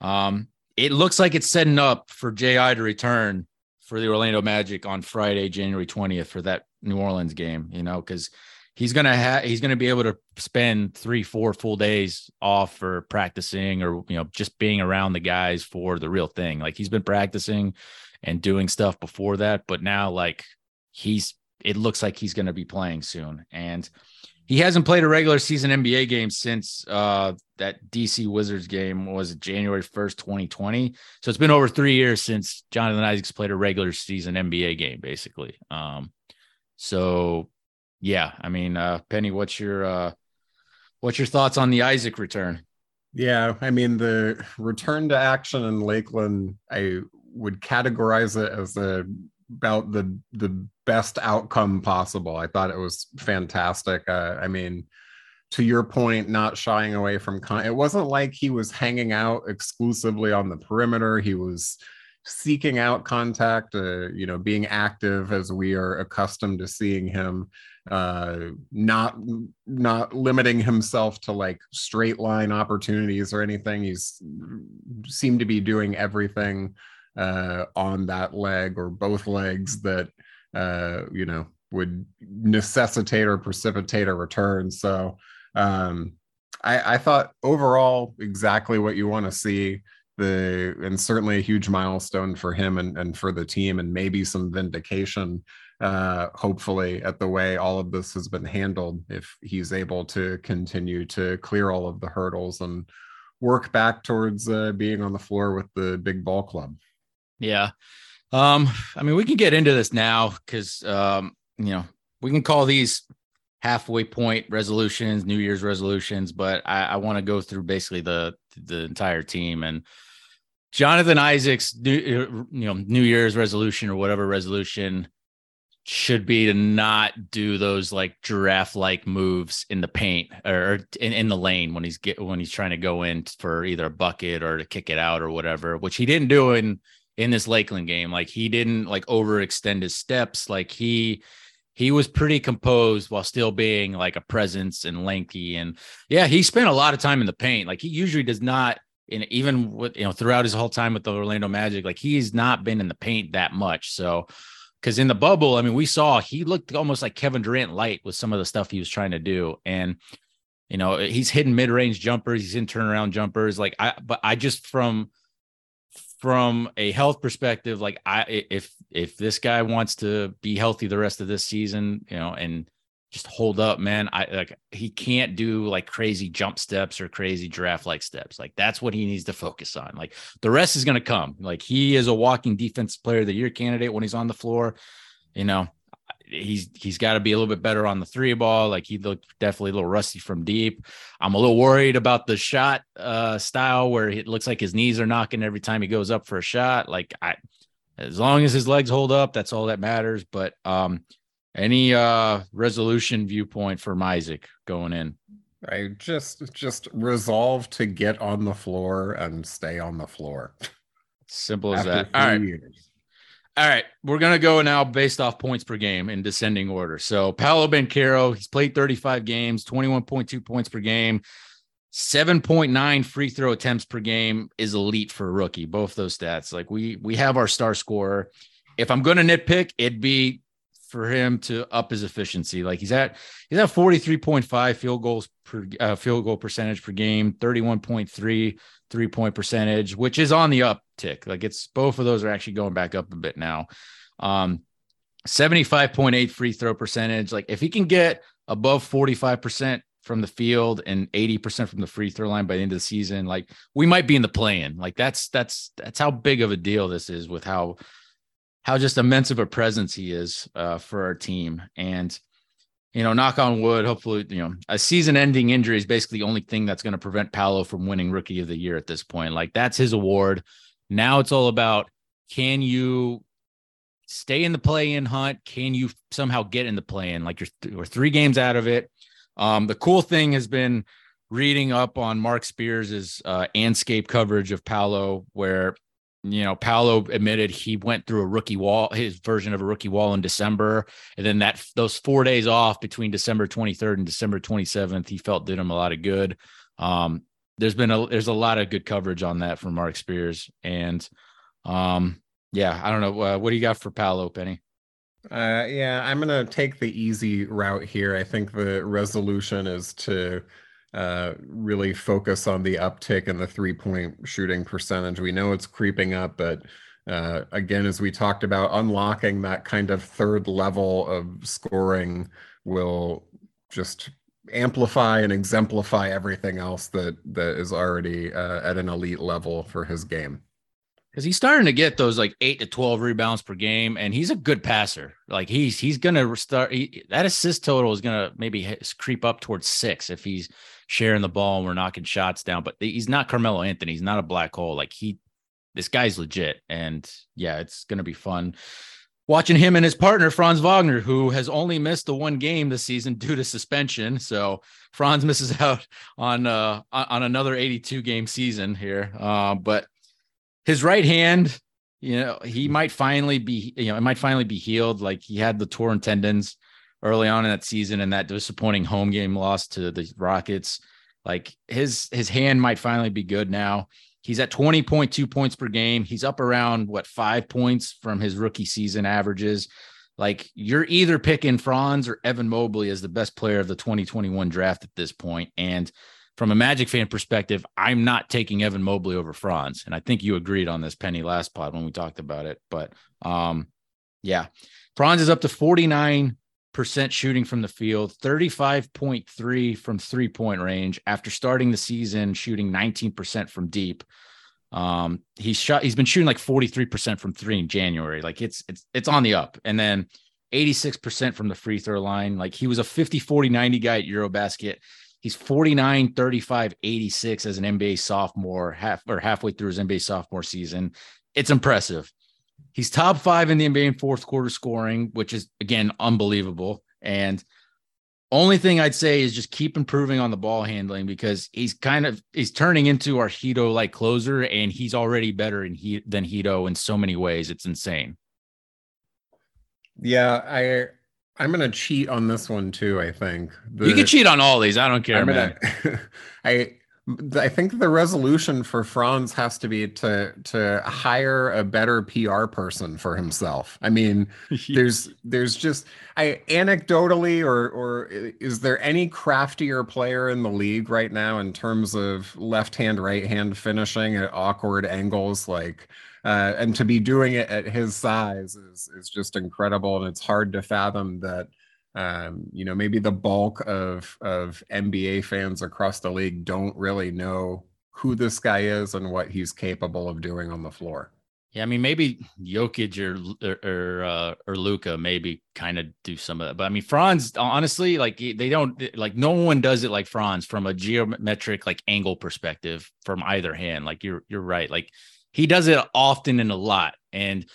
um, it looks like it's setting up for Ji to return for the Orlando Magic on Friday, January twentieth, for that New Orleans game. You know, because he's gonna have he's gonna be able to spend three four full days off for practicing or you know just being around the guys for the real thing like he's been practicing and doing stuff before that but now like he's it looks like he's gonna be playing soon and he hasn't played a regular season NBA game since uh, that DC Wizards game was January 1st, 2020. So it's been over three years since Jonathan Isaacs played a regular season NBA game, basically. Um, so yeah, I mean, uh, Penny, what's your uh, what's your thoughts on the Isaac return? Yeah, I mean the return to action in Lakeland, I would categorize it as a about the the best outcome possible. I thought it was fantastic. Uh, I mean, to your point, not shying away from con- it wasn't like he was hanging out exclusively on the perimeter. He was seeking out contact, uh, you know, being active as we are accustomed to seeing him, uh, not not limiting himself to like straight line opportunities or anything. He's seemed to be doing everything uh, on that leg or both legs that uh, you know would necessitate or precipitate a return. So um, I, I thought overall exactly what you want to see the and certainly a huge milestone for him and, and for the team and maybe some vindication uh hopefully at the way all of this has been handled if he's able to continue to clear all of the hurdles and work back towards uh, being on the floor with the big ball club. Yeah. Um i mean we can get into this now because um you know we can call these halfway point resolutions new year's resolutions but i, I want to go through basically the the entire team and Jonathan Isaac's new, you know New Year's resolution or whatever resolution should be to not do those like giraffe like moves in the paint or in, in the lane when he's get when he's trying to go in for either a bucket or to kick it out or whatever, which he didn't do in in this Lakeland game. Like he didn't like overextend his steps. Like he he was pretty composed while still being like a presence and lengthy. And yeah, he spent a lot of time in the paint. Like he usually does not and even with you know throughout his whole time with the Orlando Magic, like he's not been in the paint that much. So because in the bubble, I mean, we saw he looked almost like Kevin Durant light with some of the stuff he was trying to do. And you know, he's hitting mid-range jumpers, he's in turnaround jumpers. Like I but I just from from a health perspective, like I if if this guy wants to be healthy the rest of this season, you know, and just hold up, man. I like he can't do like crazy jump steps or crazy draft like steps. Like that's what he needs to focus on. Like the rest is going to come. Like he is a walking defense player of the year candidate when he's on the floor. You know, he's he's got to be a little bit better on the three ball. Like he looked definitely a little rusty from deep. I'm a little worried about the shot uh style where it looks like his knees are knocking every time he goes up for a shot. Like I as long as his legs hold up, that's all that matters. But um any uh resolution viewpoint from Isaac going in? I just just resolve to get on the floor and stay on the floor. Simple as that. All right. Years. All right. We're gonna go now based off points per game in descending order. So Paolo Banchero, he's played 35 games, 21.2 points per game. 7.9 free throw attempts per game is elite for a rookie. Both those stats. Like we we have our star scorer. If I'm going to nitpick, it'd be for him to up his efficiency. Like he's at he's at 43.5 field goals per uh, field goal percentage per game, 31.3 three point percentage, which is on the uptick. Like it's both of those are actually going back up a bit now. Um 75.8 free throw percentage. Like if he can get above 45% from the field and 80% from the free throw line by the end of the season, like we might be in the play-in. Like that's that's that's how big of a deal this is with how how just immense of a presence he is uh, for our team. And, you know, knock on wood, hopefully, you know, a season ending injury is basically the only thing that's going to prevent Paolo from winning rookie of the year at this point. Like that's his award. Now it's all about can you stay in the play in hunt? Can you somehow get in the play in? Like you're, th- we're three games out of it. Um, the cool thing has been reading up on Mark Spears's uh, Andscape coverage of Paolo, where you know, Paolo admitted he went through a rookie wall, his version of a rookie wall in December. And then that those four days off between December 23rd and December 27th, he felt did him a lot of good. Um, there's been a there's a lot of good coverage on that from Mark Spears. And um, yeah, I don't know. Uh, what do you got for Paolo, Penny? Uh, yeah, I'm gonna take the easy route here. I think the resolution is to uh, really focus on the uptick in the three point shooting percentage. We know it's creeping up, but uh, again, as we talked about, unlocking that kind of third level of scoring will just amplify and exemplify everything else that that is already uh, at an elite level for his game because he's starting to get those like eight to 12 rebounds per game and he's a good passer like he's he's gonna start he, that assist total is gonna maybe creep up towards six if he's sharing the ball and we're knocking shots down but he's not carmelo anthony he's not a black hole like he this guy's legit and yeah it's gonna be fun watching him and his partner Franz Wagner, who has only missed the one game this season due to suspension. So Franz misses out on uh on another 82 game season here. Uh, but his right hand, you know, he might finally be, you know, it might finally be healed. Like he had the torn tendons early on in that season and that disappointing home game loss to the Rockets. Like his his hand might finally be good now. He's at 20.2 points per game. He's up around what five points from his rookie season averages. Like you're either picking Franz or Evan Mobley as the best player of the 2021 draft at this point. And from a Magic fan perspective, I'm not taking Evan Mobley over Franz. And I think you agreed on this Penny last pod when we talked about it. But um, yeah, Franz is up to 49 percent shooting from the field, 35.3 from three point range after starting the season shooting 19% from deep. Um, he's shot, he's been shooting like 43% from three in January. Like it's, it's, it's on the up. And then 86% from the free throw line. Like he was a 50, 40, 90 guy at Eurobasket. He's 49, 35, 86 as an NBA sophomore, half or halfway through his NBA sophomore season. It's impressive. He's top five in the NBA in fourth quarter scoring, which is again unbelievable. And only thing I'd say is just keep improving on the ball handling because he's kind of he's turning into our Hedo like closer, and he's already better in he, than Hedo in so many ways. It's insane. Yeah, I I'm gonna cheat on this one too. I think the, you can cheat on all these. I don't care, I'm man. Gonna, I I think the resolution for Franz has to be to to hire a better PR person for himself. I mean, there's there's just I anecdotally or or is there any craftier player in the league right now in terms of left hand right hand finishing at awkward angles like uh, and to be doing it at his size is is just incredible and it's hard to fathom that um, you know, maybe the bulk of of NBA fans across the league don't really know who this guy is and what he's capable of doing on the floor. Yeah, I mean, maybe Jokic or or uh, or Luka maybe kind of do some of that, but I mean, Franz honestly, like they don't like no one does it like Franz from a geometric like angle perspective from either hand. Like you're you're right, like he does it often and a lot, and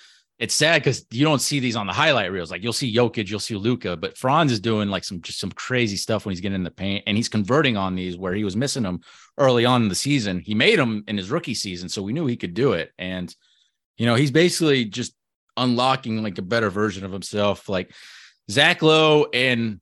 it's sad because you don't see these on the highlight reels. Like you'll see Jokic, you'll see Luka, but Franz is doing like some just some crazy stuff when he's getting in the paint, and he's converting on these where he was missing them early on in the season. He made them in his rookie season, so we knew he could do it. And you know, he's basically just unlocking like a better version of himself. Like Zach Lowe and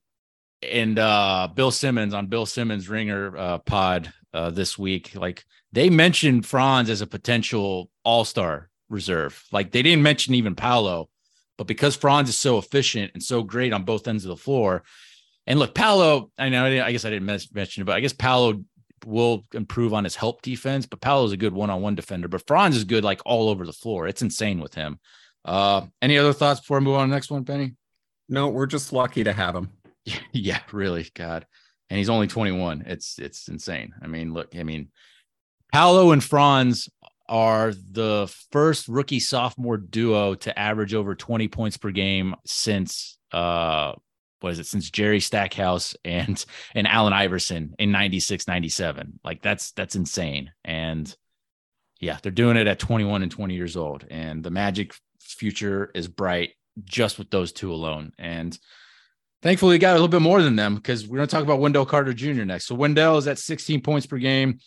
and uh Bill Simmons on Bill Simmons Ringer uh, pod uh, this week, like they mentioned Franz as a potential all star reserve. Like they didn't mention even Paolo, but because Franz is so efficient and so great on both ends of the floor, and look, Paolo, I know, I guess I didn't mention it, but I guess Paolo will improve on his help defense, but Paolo's a good one-on-one defender, but Franz is good like all over the floor. It's insane with him. Uh, any other thoughts before I move on to the next one, Penny? No, we're just lucky to have him. yeah, really, God. And he's only 21. It's it's insane. I mean, look, I mean, Paolo and Franz are the first rookie sophomore duo to average over 20 points per game since uh what is it? Since Jerry Stackhouse and and Allen Iverson in 96 97 like that's that's insane. And yeah they're doing it at 21 and 20 years old. And the magic future is bright just with those two alone. And thankfully we got a little bit more than them because we're going to talk about Wendell Carter Jr. next. So Wendell is at 16 points per game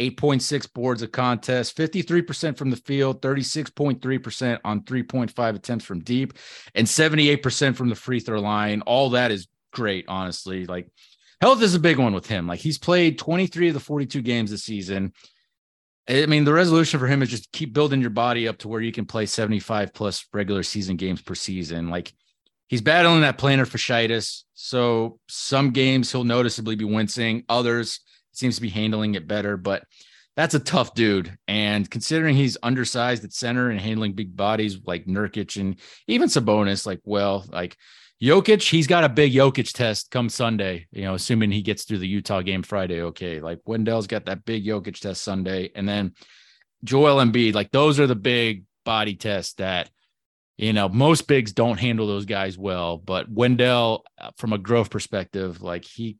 8.6 boards of contest, 53% from the field, 36.3% on 3.5 attempts from deep, and 78% from the free throw line. All that is great, honestly. Like health is a big one with him. Like he's played 23 of the 42 games this season. I mean, the resolution for him is just keep building your body up to where you can play 75 plus regular season games per season. Like he's battling that plantar fasciitis. So some games he'll noticeably be wincing, others seems to be handling it better, but that's a tough dude. And considering he's undersized at center and handling big bodies like Nurkic and even Sabonis, like, well, like Jokic, he's got a big Jokic test come Sunday, you know, assuming he gets through the Utah game Friday. Okay. Like Wendell's got that big Jokic test Sunday. And then Joel Embiid, like those are the big body tests that, you know, most bigs don't handle those guys well. But Wendell, uh, from a growth perspective, like he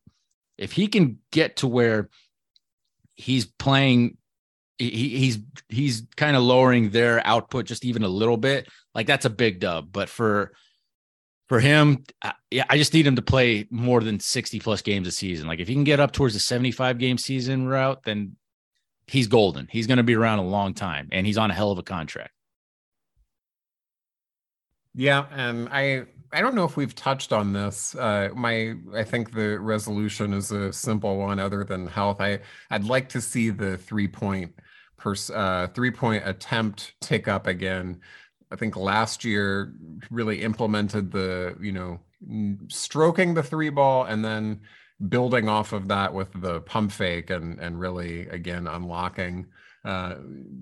if he can get to where he's playing he, he's he's kind of lowering their output just even a little bit. Like that's a big dub. But for for him, I, yeah, I just need him to play more than 60 plus games a season. Like if he can get up towards the 75 game season route, then he's golden. He's going to be around a long time and he's on a hell of a contract. Yeah, and I I don't know if we've touched on this. Uh, my I think the resolution is a simple one. Other than health, I I'd like to see the three point per uh, three point attempt tick up again. I think last year really implemented the you know stroking the three ball and then building off of that with the pump fake and and really again unlocking uh,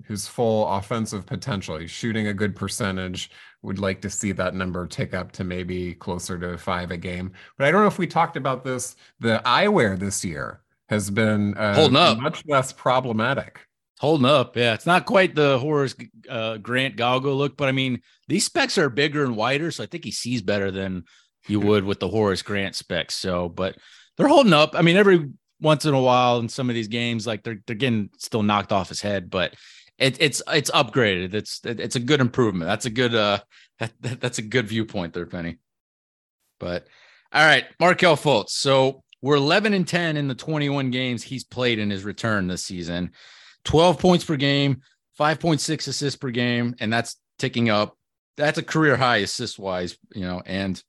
his full offensive potential. He's shooting a good percentage. Would like to see that number tick up to maybe closer to five a game. But I don't know if we talked about this. The eyewear this year has been uh, holding up much less problematic. Holding up, yeah. It's not quite the Horace uh, Grant goggle look, but I mean these specs are bigger and wider, so I think he sees better than you would with the Horace Grant specs. So, but they're holding up. I mean, every once in a while in some of these games, like they're they're getting still knocked off his head, but it, it's it's upgraded. It's it's a good improvement. That's a good uh that, that, that's a good viewpoint there, Penny. But all right, Markelle Fultz. So we're 11 and 10 in the 21 games he's played in his return this season. 12 points per game, 5.6 assists per game, and that's ticking up. That's a career high assist wise, you know, and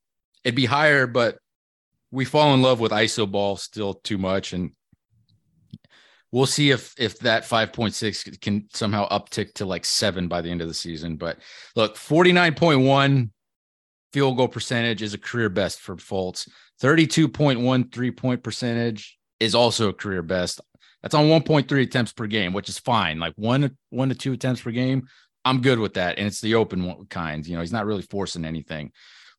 it'd be higher, but we fall in love with ISO ball still too much, and we'll see if if that 5.6 can somehow uptick to like seven by the end of the season. But look, 49.1 field goal percentage is a career best for Fultz. 32.1 three point percentage is also a career best. That's on 1.3 attempts per game, which is fine. Like one one to two attempts per game, I'm good with that. And it's the open kind. You know, he's not really forcing anything.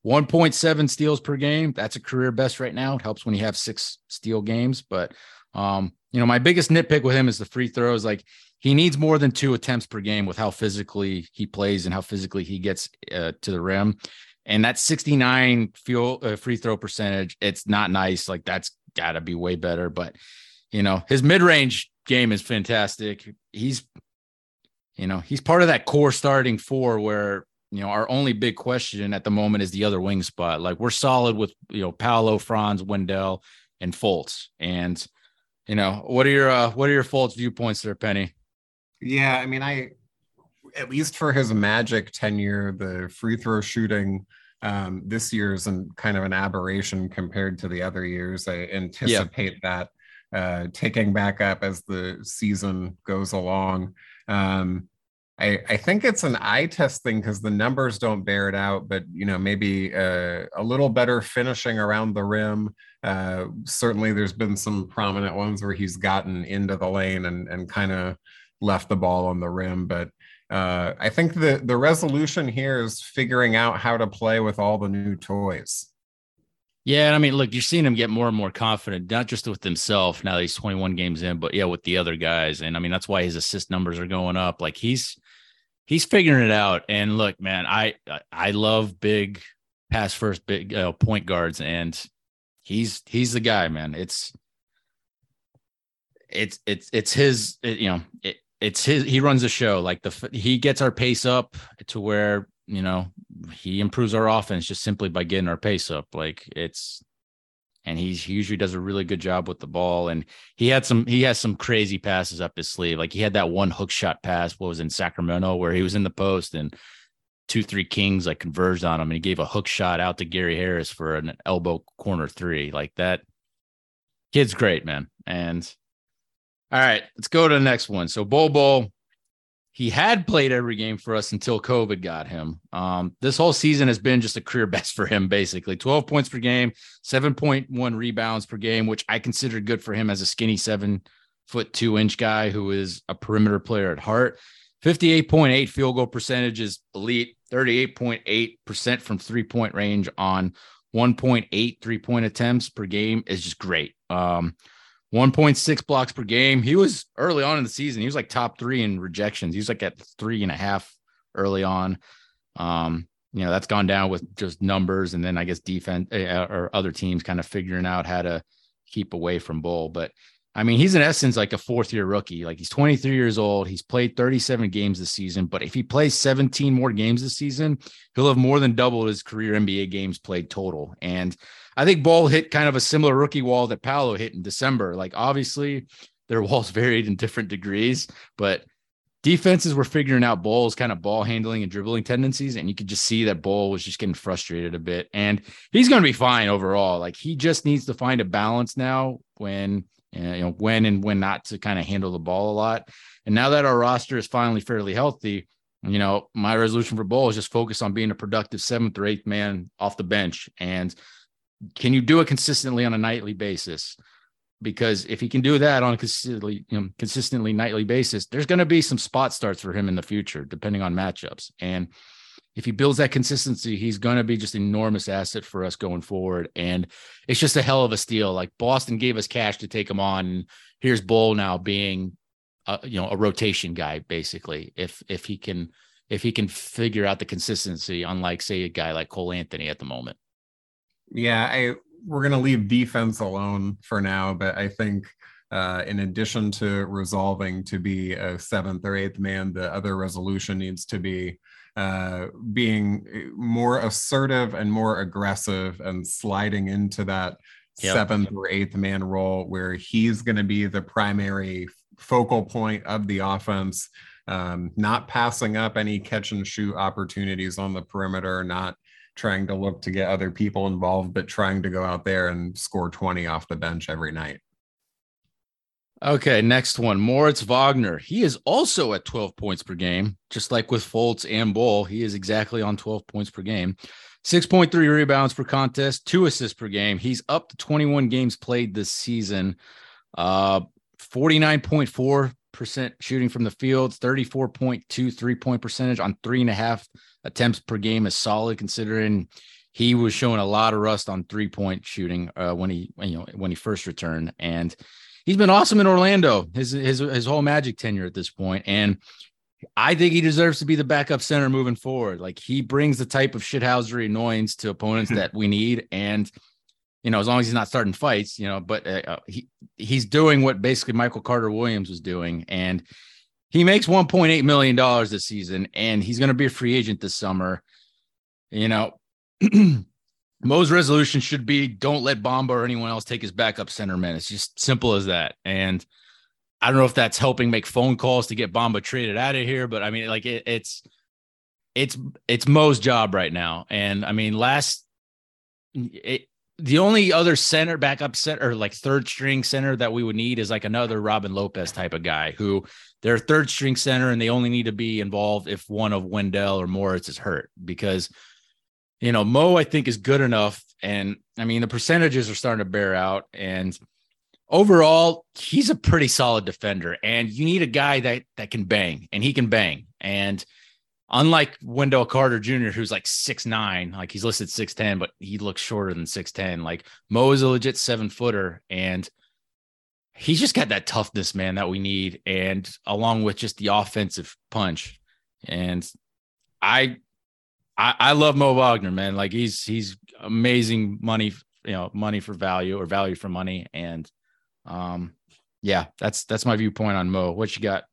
1.7 steals per game. That's a career best right now. It helps when you have six steal games. But, um, you know, my biggest nitpick with him is the free throws. Like he needs more than two attempts per game with how physically he plays and how physically he gets uh, to the rim. And that 69 field, uh, free throw percentage, it's not nice. Like that's got to be way better. But, you know, his mid range game is fantastic. He's, you know, he's part of that core starting four where you know, our only big question at the moment is the other wing spot. Like we're solid with, you know, Paolo, Franz, Wendell, and Fultz. And, you know, what are your uh, what are your Fultz viewpoints there, Penny? Yeah, I mean, I at least for his magic tenure, the free throw shooting um, this year is an, kind of an aberration compared to the other years. I anticipate yeah. that uh, taking back up as the season goes along. Um, I, I think it's an eye test thing because the numbers don't bear it out, but you know maybe uh, a little better finishing around the rim. Uh, certainly, there's been some prominent ones where he's gotten into the lane and and kind of left the ball on the rim. But uh, I think the the resolution here is figuring out how to play with all the new toys. Yeah, I mean, look, you're seeing him get more and more confident, not just with himself now that he's 21 games in, but yeah, with the other guys. And I mean, that's why his assist numbers are going up. Like he's he's figuring it out. And look, man, I I love big pass first big uh, point guards, and he's he's the guy, man. It's it's it's it's his it, you know it, it's his he runs the show like the he gets our pace up to where you know he improves our offense just simply by getting our pace up like it's and he usually does a really good job with the ball. And he had some he has some crazy passes up his sleeve. Like he had that one hook shot pass, what was in Sacramento, where he was in the post and two three kings like converged on him, and he gave a hook shot out to Gary Harris for an elbow corner three. Like that kid's great, man. And all right, let's go to the next one. So Bol he had played every game for us until COVID got him. Um, this whole season has been just a career best for him, basically 12 points per game, 7.1 rebounds per game, which I consider good for him as a skinny seven foot two inch guy who is a perimeter player at heart. 58.8 field goal percentage is elite, 38.8% from three point range on 1.8 three point attempts per game is just great. Um, 1.6 blocks per game. He was early on in the season. He was like top three in rejections. He was like at three and a half early on. Um, you know, that's gone down with just numbers and then I guess defense uh, or other teams kind of figuring out how to keep away from Bol. But I mean, he's in essence like a fourth year rookie. Like he's 23 years old. He's played 37 games this season, but if he plays 17 more games this season, he'll have more than doubled his career NBA games played total. And I think Bol hit kind of a similar rookie wall that Paolo hit in December. Like obviously their walls varied in different degrees, but defenses were figuring out Bol's kind of ball handling and dribbling tendencies. And you could just see that Bol was just getting frustrated a bit. And he's going to be fine overall. Like he just needs to find a balance now when you know when and when not to kind of handle the ball a lot. And now that our roster is finally fairly healthy, you know, my resolution for Bol is just focus on being a productive seventh or eighth man off the bench. And can you do it consistently on a nightly basis? Because if he can do that on a consistently, you know, consistently nightly basis, there's going to be some spot starts for him in the future, depending on matchups. And if he builds that consistency, he's going to be just an enormous asset for us going forward. And it's just a hell of a steal. Like Boston gave us cash to take him on. And here's Bol now being, a, you know, a rotation guy basically. If if he can if he can figure out the consistency, unlike say a guy like Cole Anthony at the moment. Yeah, I we're gonna leave defense alone for now, but I think uh, in addition to resolving to be a seventh or eighth man, the other resolution needs to be uh, being eh, more assertive and more aggressive and sliding into that yep. seventh or eighth man role where he's going to be the primary focal point of the offense, um, not passing up any catch and shoot opportunities on the perimeter, not trying to look to get other people involved, but trying to go out there and score 20 off the bench every night. Okay, next one. Moritz Wagner. He is also at 12 points per game, just like with Fultz and Bol. He is exactly on 12 points per game. 6.3 rebounds per contest, two assists per game. He's up to 21 games played this season. Uh 49.4% shooting from the field, 34.2 three point percentage on three and a half attempts per game is solid considering he was showing a lot of rust on three point shooting uh, when he you know when he first returned and he's been awesome in Orlando his his his whole Magic tenure at this point, and I think he deserves to be the backup center moving forward. Like he brings the type of shithousery annoyance to opponents that we need, and you know as long as he's not starting fights, you know. But uh, uh he he's doing what basically Michael Carter Williams was doing, and he makes 1.8 million dollars this season, and he's going to be a free agent this summer. You know. Mo's resolution should be don't let Bamba or anyone else take his backup center man. It's Just simple as that. And I don't know if that's helping make phone calls to get Bamba traded out of here, but I mean, like it, it's it's it's Mo's job right now. And I mean, last it, the only other center backup center like third string center that we would need is like another Robin Lopez type of guy who they're third string center and they only need to be involved if one of Wendell or Moritz is hurt because you know, Mo, I think, is good enough. And I mean, the percentages are starting to bear out. And overall, he's a pretty solid defender. And you need a guy that that can bang, and he can bang. And unlike Wendell Carter Jr., who's like six nine, like he's listed 6'10, but he looks shorter than 6'10. Like Mo is a legit seven footer. And he's just got that toughness, man, that we need. And along with just the offensive punch. And I I, I love Mo Wagner, man. Like he's he's amazing money, you know, money for value or value for money. And um, yeah, that's that's my viewpoint on Mo. What you got?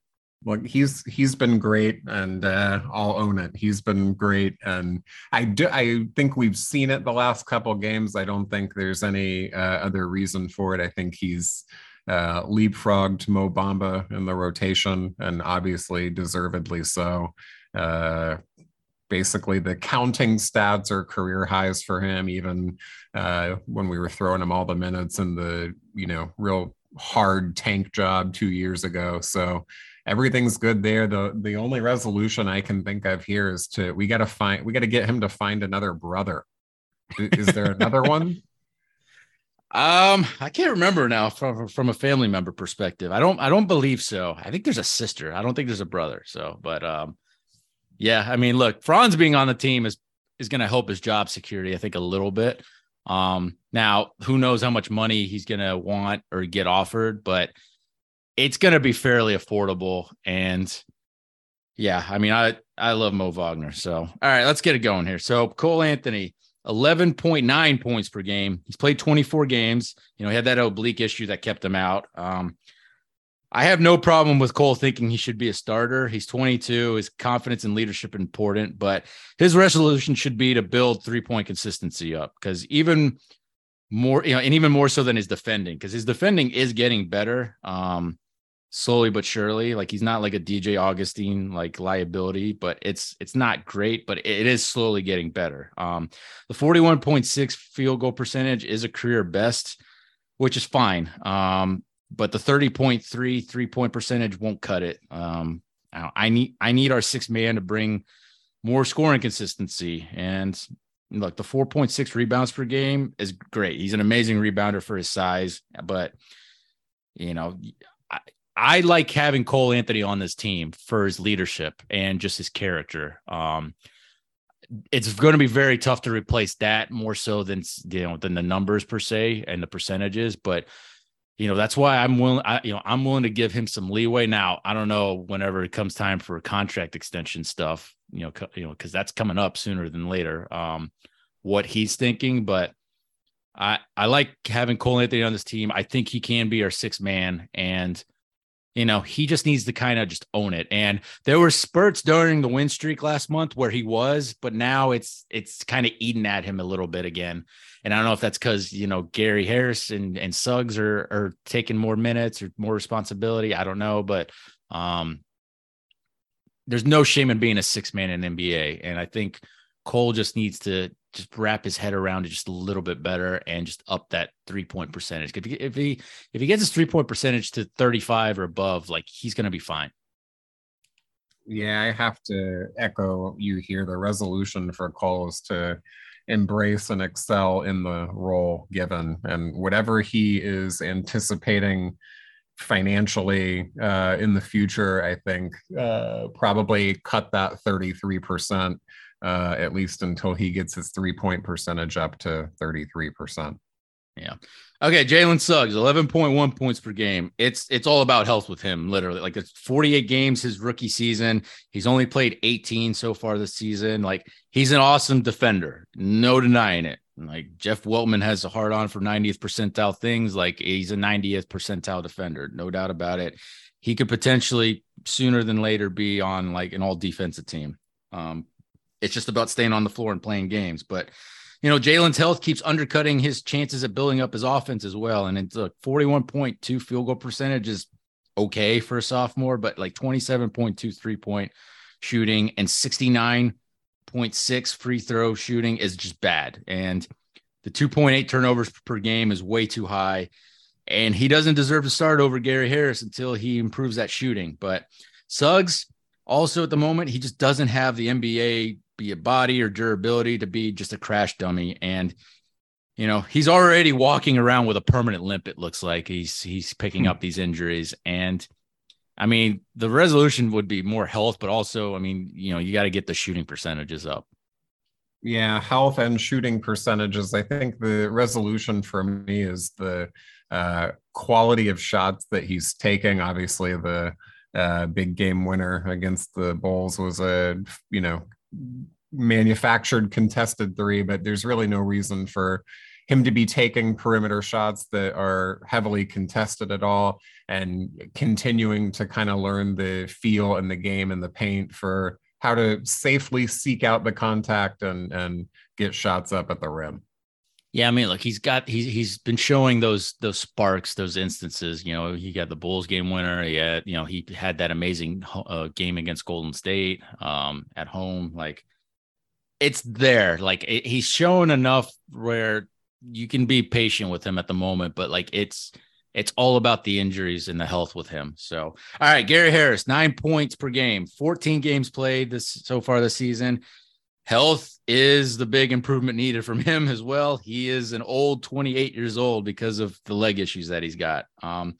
Well, he's he's been great, and uh, I'll own it. He's been great, and I do. I think we've seen it the last couple games. I don't think there's any uh, other reason for it. I think he's uh, leapfrogged Mo Bamba in the rotation, and obviously deservedly so. Uh, basically the counting stats are career highs for him even uh, when we were throwing him all the minutes in the you know real hard tank job two years ago. So everything's good there. The the only resolution i can think of here is to we got to find we got to get him to find another brother. Is there another one? Um i can't remember now from from a family member perspective. I don't i don't believe so. I think there's a sister. I don't think there's a brother so but um yeah, I mean, look, Franz being on the team is is going to help his job security, I think, a little bit. Um, now, who knows how much money he's going to want or get offered, but it's going to be fairly affordable. And yeah, I mean, I I love Mo Wagner. So, all right, let's get it going here. So, Cole Anthony, 11.9 points per game. He's played 24 games. You know, he had that oblique issue that kept him out. Um, I have no problem with Cole thinking he should be a starter. He's 22. His confidence and leadership important, but his resolution should be to build three point consistency up because even more, you know, and even more so than his defending because his defending is getting better. Um, slowly but surely. Like he's not like a DJ Augustin like liability, but it's it's not great, but it is slowly getting better. Um, the 41.6 field goal percentage is a career best, which is fine. Um, but the 30.3 three point percentage won't cut it. Um, I need I need our six man to bring more scoring consistency and look the 4.6 rebounds per game is great. He's an amazing rebounder for his size, but you know, I like having Cole Anthony on this team for his leadership and just his character. Um, it's going to be very tough to replace that more so than you know than the numbers per se and the percentages, but you know that's why I'm willing. I, you know I'm willing to give him some leeway. Now I don't know whenever it comes time for contract extension stuff. You know, you know because that's coming up sooner than later. Um, what he's thinking, but I I like having Cole Anthony on this team. I think he can be our sixth man and you know, he just needs to kind of just own it. And there were spurts during the win streak last month where he was, but now it's it's kind of eating at him a little bit again. And I don't know if that's because you know Gary Harris and and Suggs are are taking more minutes or more responsibility. I don't know, but um, there's no shame in being a six man in NBA, and I think Cole just needs to just wrap his head around it just a little bit better and just up that three point percentage. If he if he if he gets his three point percentage to 35 or above, like he's gonna be fine. Yeah, I have to echo you here. The resolution for Cole is to embrace and excel in the role given, and whatever he is anticipating financially uh, in the future, I think uh, probably cut that 33% uh, at least until he gets his three point percentage up to 33%. Yeah. Okay. Jalen Suggs, 11.1 points per game. It's it's all about health with him, literally. Like it's 48 games his rookie season. He's only played 18 so far this season. Like he's an awesome defender. No denying it. Like Jeff Weltman has a hard on for 90th percentile things. Like he's a 90th percentile defender, no doubt about it. He could potentially sooner than later be on like an all defensive team. Um, it's just about staying on the floor and playing games. But you know, Jalen's health keeps undercutting his chances at building up his offense as well. And it's a 41.2 field goal percentage is okay for a sophomore, but like 27.2 three point shooting and 69.6 free throw shooting is just bad. And the 2.8 turnovers per game is way too high. And he doesn't deserve to start over Gary Harris until he improves that shooting. But Suggs, also at the moment, he just doesn't have the NBA be a body or durability to be just a crash dummy. And you know, he's already walking around with a permanent limp. It looks like he's he's picking hmm. up these injuries. And I mean, the resolution would be more health, but also, I mean, you know, you got to get the shooting percentages up. Yeah, health and shooting percentages. I think the resolution for me is the uh, quality of shots that he's taking. Obviously, the uh, big game winner against the Bulls was a you know manufactured contested three, but there's really no reason for him to be taking perimeter shots that are heavily contested at all and continuing to kind of learn the feel and the game and the paint for how to safely seek out the contact and and get shots up at the rim. Yeah, I mean, look, he's got he's he's been showing those those sparks, those instances. You know, he got the Bulls game winner. He had, you know, he had that amazing uh, game against Golden State um, at home. Like, it's there. Like, it, he's shown enough where you can be patient with him at the moment. But like, it's it's all about the injuries and the health with him. So, all right, Gary Harris, nine points per game, fourteen games played this so far this season health is the big improvement needed from him as well. He is an old 28 years old because of the leg issues that he's got. Um,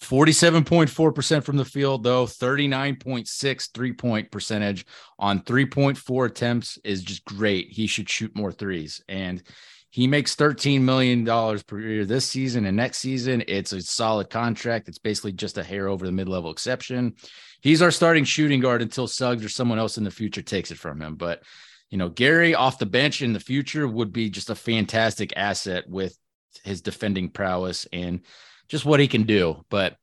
47.4% from the field, though 39.6 three point percentage on 3.4 attempts is just great. He should shoot more threes. And he makes $13 million per year this season and next season. It's a solid contract. It's basically just a hair over the mid level exception. He's our starting shooting guard until Suggs or someone else in the future takes it from him. But you know, Gary off the bench in the future would be just a fantastic asset with his defending prowess and just what he can do. But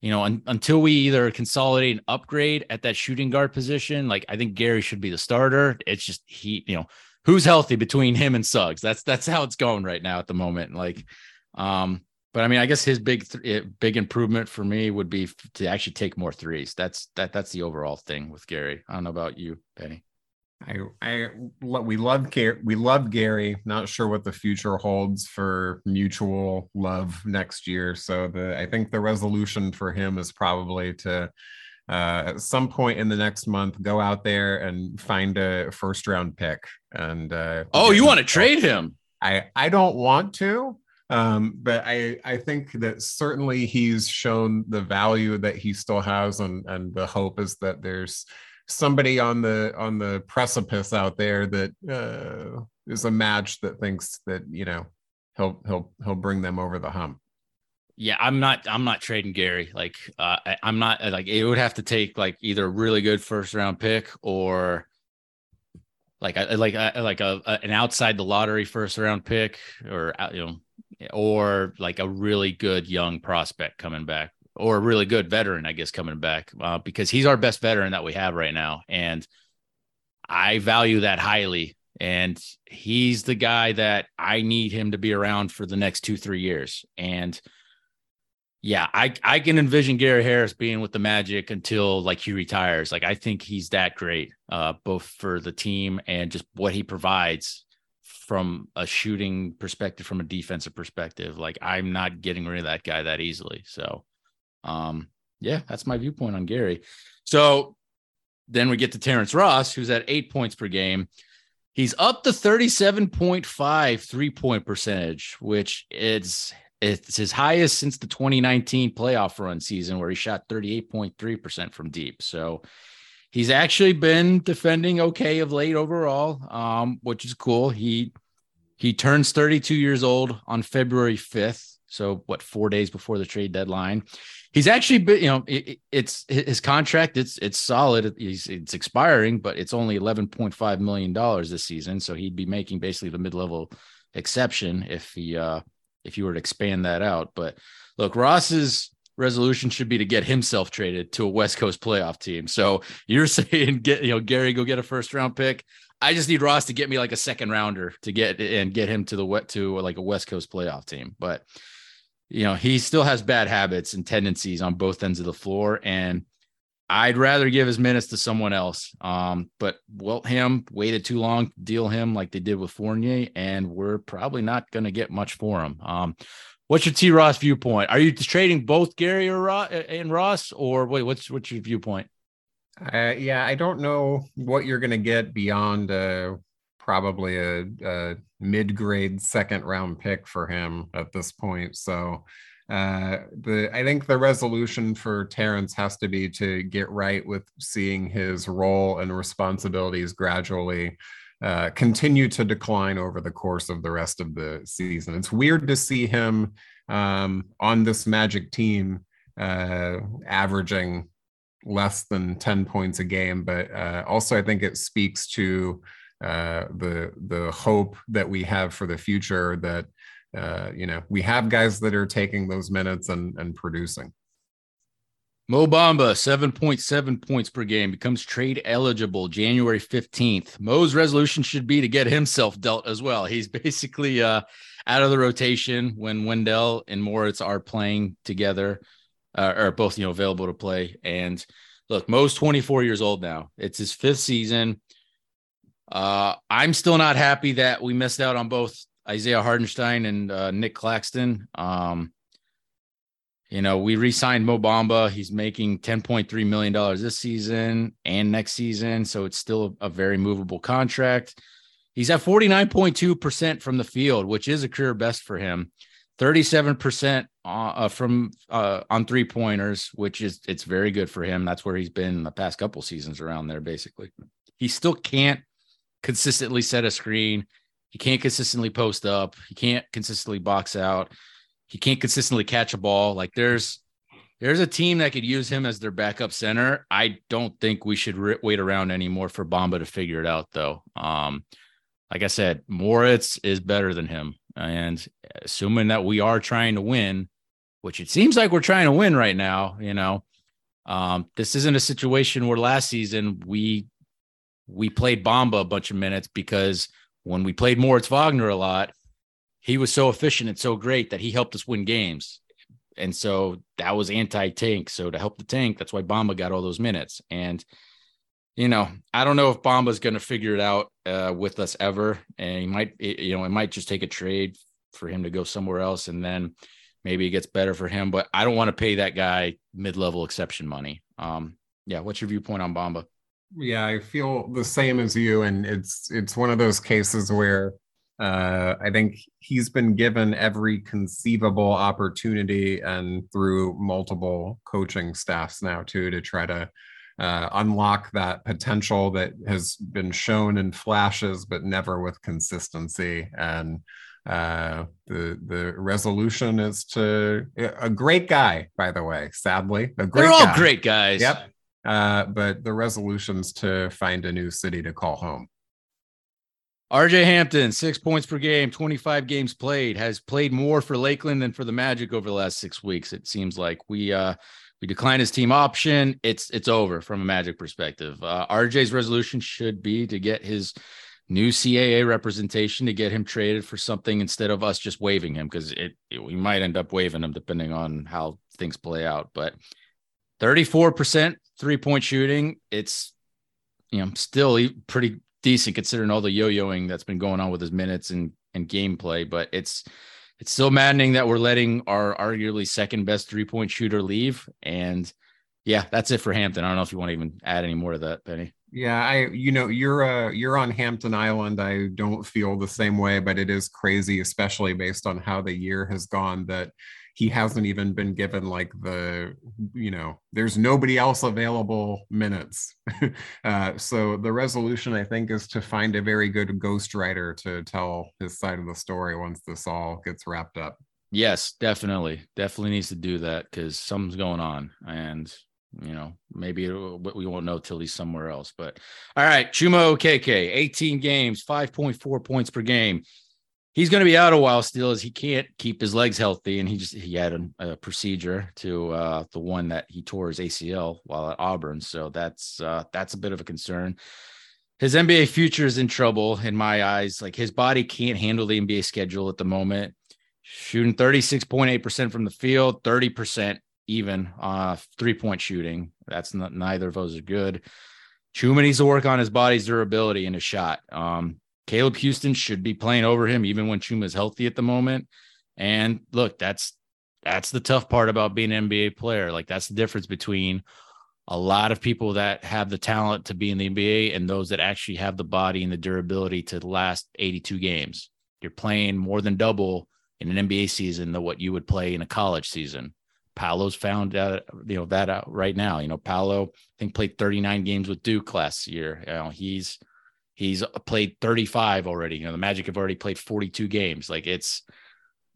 you know, un- until we either consolidate and upgrade at that shooting guard position, like I think Gary should be the starter. It's just he, you know, who's healthy between him and Suggs. That's that's how it's going right now at the moment. Like, um, but I mean, I guess his big th- eh, big improvement for me would be f- to actually take more threes. That's that that's the overall thing with Gary. I don't know about you, Penny. I, I, we love Gary. We love Gary. Not sure what the future holds for mutual love next year. So the, I think the resolution for him is probably to, uh, at some point in the next month, go out there and find a first round pick. And uh, oh, you want to trade him? I, I don't want to. Um, but I, I think that certainly he's shown the value that he still has, and and the hope is that there's somebody on the on the precipice out there that uh, is a match that thinks that you know he'll he'll he'll bring them over the hump. Yeah, I'm not. I'm not trading Gary. Like, uh, I, I'm not. Like, it would have to take like either a really good first round pick or like like like a, a, an outside the lottery first round pick or uh, you know or like a really good young prospect coming back or a really good veteran, I guess, coming back uh, because he's our best veteran that we have right now. And I value that highly. And he's the guy that I need him to be around for the next two, three years. And yeah, I, I can envision Gary Harris being with the Magic until like he retires. Like I think he's that great, uh, both for the team and just what he provides from a shooting perspective, from a defensive perspective. Like I'm not getting rid of that guy that easily. So um, yeah, that's my viewpoint on Gary. So then we get to Terrence Ross, who's at eight points per game. He's up to 37.5 three point percentage, which is it's his highest since the 2019 playoff run season, where he shot 38.3% from deep. So he's actually been defending okay of late overall, um, which is cool. He he turns 32 years old on February 5th. So what, four days before the trade deadline? he's actually been, you know, it, it's his contract. It's it's solid. He's it's expiring, but it's only eleven point five million dollars this season. So he'd be making basically the mid level exception if he uh if you were to expand that out. But look, Ross's resolution should be to get himself traded to a West Coast playoff team. So you're saying get you know Gary go get a first round pick. I just need Ross to get me like a second rounder to get and get him to the wet to like a West Coast playoff team. But you know, he still has bad habits and tendencies on both ends of the floor. And I'd rather give his minutes to someone else. Um, but Weltman waited too long to deal him like they did with Fournier, and we're probably not going to get much for him. Um, what's your T Ross viewpoint? Are you trading both Gary or Ross and Ross, or wait, what's what's your viewpoint? Uh, yeah, I don't know what you're going to get beyond uh, probably a, a mid-grade second round pick for him at this point. So uh, the I think the resolution for Terrence has to be to get right with seeing his role and responsibilities gradually uh, continue to decline over the course of the rest of the season. It's weird to see him um, on this Magic team uh, averaging less than 10 points a game, but uh, also I think it speaks to uh, the the hope that we have for the future that uh, you know we have guys that are taking those minutes and and producing. Mo Bamba, 7.7 points per game, becomes trade eligible January 15th. Mo's resolution should be to get himself dealt as well. He's basically uh, out of the rotation when Wendell and Moritz are playing together, uh, or both, you know, available to play. And look, Mo's 24 years old now. It's his fifth season. Uh, I'm still not happy that we missed out on both Isaiah Hartenstein and uh, Nic Claxton. Um, you know, we re-signed Mo Bamba. He's making $10.3 million this season and next season. So it's still a, a very movable contract. He's at 49.2% from the field, which is a career best for him. 37% uh, uh, from uh, on three pointers, which is it's very good for him. That's where he's been the past couple seasons around there, basically. He still can't consistently set a screen. He can't consistently post up. He can't consistently box out. He can't consistently catch a ball. Like there's there's a team that could use him as their backup center. I don't think we should re- wait around anymore for Bamba to figure it out, though. Um, like I said, Moritz is better than him. And assuming that we are trying to win, which it seems like we're trying to win right now, you know, um, this isn't a situation where last season we we played Bamba a bunch of minutes because when we played Moritz Wagner a lot, he was so efficient and so great that he helped us win games. And so that was anti-tank. So to help the tank, that's why Bamba got all those minutes. And you know, I don't know if Bamba's going to figure it out uh, with us ever, and he might, you know, it might just take a trade for him to go somewhere else, and then maybe it gets better for him. But I don't want to pay that guy mid-level exception money. Um, yeah, what's your viewpoint on Bamba? Yeah, I feel the same as you, and it's it's one of those cases where uh, I think he's been given every conceivable opportunity and through multiple coaching staffs now too to try to uh, unlock that potential that has been shown in flashes but never with consistency. And uh, the the resolution is to a great guy by the way sadly a great they're all guy. great guys. Yep uh, but the resolution's to find a new city to call home RJ Hampton, six points per game, 25 games played, has played more for Lakeland than for the Magic over the last six weeks. It seems like we uh we decline his team option. It's it's over from a Magic perspective. Uh, RJ's resolution should be to get his new CAA representation to get him traded for something instead of us just waiving him because it, it we might end up waiving him depending on how things play out. But 34% three point shooting, it's you know still pretty decent considering all the yo-yoing that's been going on with his minutes and and gameplay. But it's it's still maddening that we're letting our arguably second best three point shooter leave. And yeah, that's it for Hampton. I don't know if you want to even add any more to that, Penny. Yeah, I you know you're uh you're on Hampton Island. I don't feel the same way, but it is crazy, especially based on how the year has gone. That he hasn't even been given like the you know there's nobody else available minutes. Uh, so the resolution i think is to find a very good ghostwriter to tell his side of the story once this all gets wrapped up. Yes definitely. Definitely needs to do that because something's going on and you know maybe we won't know till he's somewhere else. But all right chuma okeke 18 games 5.4 points per game he's going to be out a while still as he can't keep his legs healthy and he just he had a, a procedure to uh, the one that he tore his acl while at auburn so that's uh, that's a bit of a concern. His nba future is in trouble in my eyes. Like his body can't handle the nba schedule at the moment. Shooting 36.8% from the field 30% even uh three point shooting. That's not neither of those are good. Chuma needs to work on his body's durability in a shot. Um, Caleb Houstan should be playing over him even when Chuma is healthy at the moment. And look, that's that's the tough part about being an NBA player. Like that's the difference between a lot of people that have the talent to be in the NBA and those that actually have the body and the durability to last 82 games. You're playing more than double in an NBA season than what you would play in a college season. Paolo's found out, you know, that out right now. You know, Paolo, I think played 39 games with Duke last year. You know, he's He's played 35 already. You know, the Magic have already played 42 games. Like it's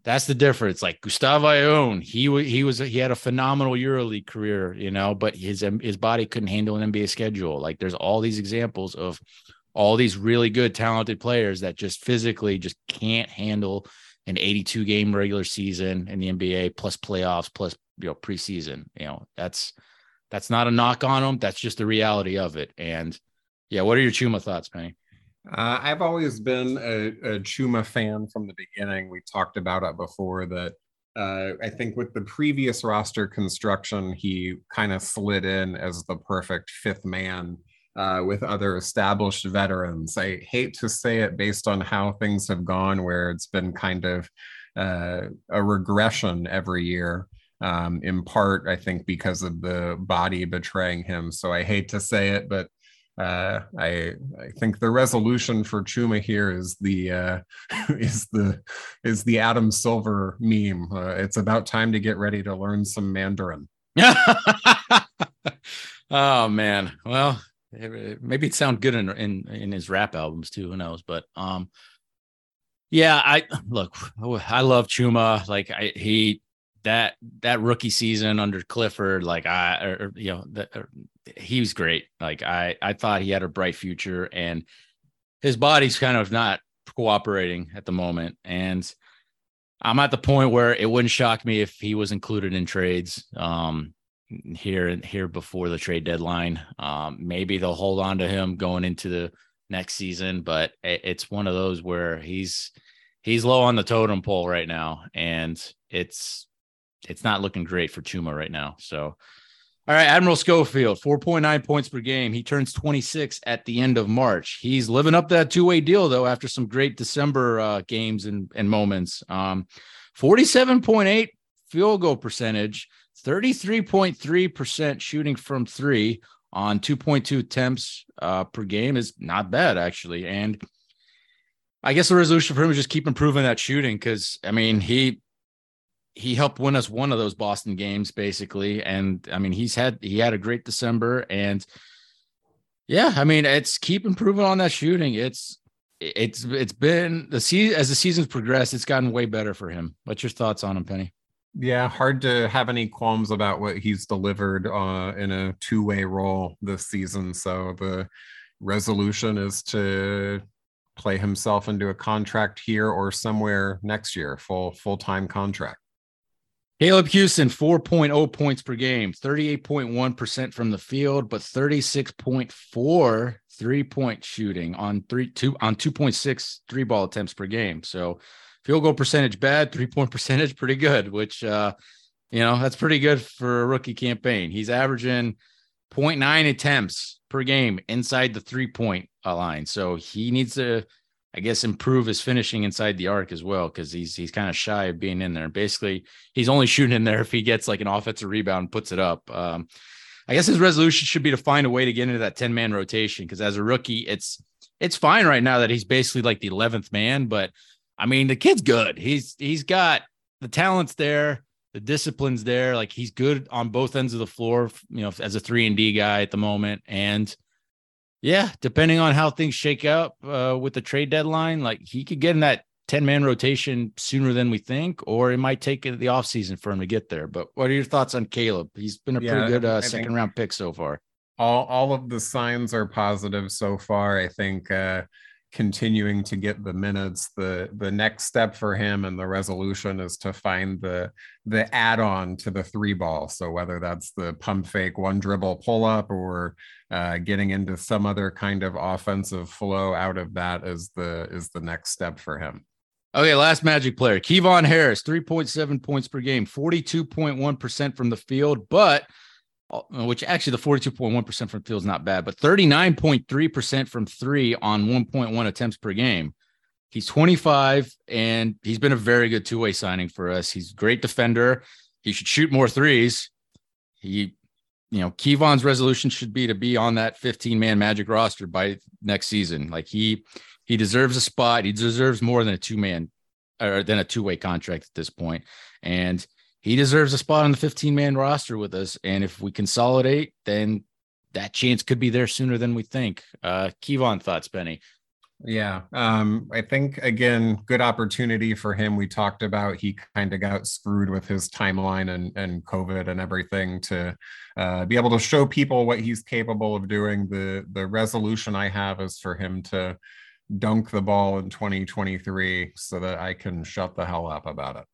that's the difference. Like Gustavo Ayón, he he was he had a phenomenal EuroLeague career, you know, but his his body couldn't handle an NBA schedule. Like there's all these examples of all these really good talented players that just physically just can't handle an 82 game regular season in the NBA plus playoffs plus you know preseason. You know, that's that's not a knock on them. That's just the reality of it. And yeah, what are your Chuma thoughts, Penny? Uh, I've always been a, a, Chuma fan from the beginning. We talked about it before that uh, I think with the previous roster construction, he kind of slid in as the perfect fifth man uh, with other established veterans. I hate to say it based on how things have gone, where it's been kind of uh, a regression every year. Um, in part, I think because of the body betraying him. So I hate to say it, but uh, I I think the resolution for Chuma here is the uh, is the is the Adam Silver meme. Uh, it's about time to get ready to learn some Mandarin. oh man, well maybe it sound good in, in in his rap albums too. Who knows? But um, yeah, I look, I love Chuma. Like I he that that rookie season under Clifford, like I, or, you know, that he was great. Like I, I thought he had a bright future, and his body's kind of not cooperating at the moment. And I'm at the point where it wouldn't shock me if he was included in trades um, here and here before the trade deadline. Um, maybe they'll hold on to him going into the next season, but it's one of those where he's he's low on the totem pole right now, and it's it's not looking great for Chuma right now. So all right, Admiral Schofield, 4.9 points per game. He turns 26 at the end of March. He's living up that two-way deal though after some great December uh, games and, and moments. Um, 47.8 field goal percentage, 33.3% shooting from three on 2.2 attempts uh, per game is not bad actually. And I guess the resolution for him is just keep improving that shooting because I mean he he helped win us one of those Boston games basically. And I mean, he's had he had a great December and yeah, I mean, it's keep improving on that shooting. It's it's it's been the season as the season's progressed, it's gotten way better for him. What's your thoughts on him, Penny? Yeah, hard to have any qualms about what he's delivered uh, in a two-way role this season. So the resolution is to play himself into a contract here or somewhere next year, full full-time contract. Caleb Houstan, 4.0 points per game, 38.1% from the field, but 36.4 three point shooting on three two on 2.6 three ball attempts per game. So field goal percentage bad, three point percentage pretty good, which uh you know that's pretty good for a rookie campaign. He's averaging 0.9 attempts per game inside the three point line. So he needs to I guess improve his finishing inside the arc as well because he's he's kind of shy of being in there. Basically, he's only shooting in there if he gets like an offensive rebound and puts it up. Um, I guess his resolution should be to find a way to get into that 10 man rotation because as a rookie, it's it's fine right now that he's basically like the 11th man, but I mean the kid's good. He's he's got the talents there, the disciplines there. Like he's good on both ends of the floor, you know, as a three and D guy at the moment, and yeah, depending on how things shake up uh, with the trade deadline, like he could get in that 10 man rotation sooner than we think, or it might take the offseason for him to get there. But what are your thoughts on Caleb? He's been a yeah, pretty good uh, second round pick so far. All, all of the signs are positive so far. I think uh, continuing to get the minutes. The the next step for him and the resolution is to find the the add-on to the three ball. So whether that's the pump fake one dribble pull up or uh, getting into some other kind of offensive flow out of that is the is the next step for him. Okay, last Magic player, Kevon Harris, 3.7 points per game, 42.1% from the field, but Uh, which actually the 42.1% from field is not bad, but 39.3% from three on 1.1 attempts per game. He's 25 and he's been a very good two way signing for us. He's a great defender. He should shoot more threes. He, you know, Kevon's resolution should be to be on that 15 man magic roster by next season. Like he, he deserves a spot. He deserves more than a two man or than a two way contract at this point. And he deserves a spot on the 15 man roster with us. And if we consolidate, then that chance could be there sooner than we think. Uh, Kevon thoughts, Penny. Yeah. Um, I think again, good opportunity for him. We talked about he kind of got screwed with his timeline and, and COVID and everything to uh, be able to show people what he's capable of doing. The the resolution I have is for him to dunk the ball in 2023 so that I can shut the hell up about it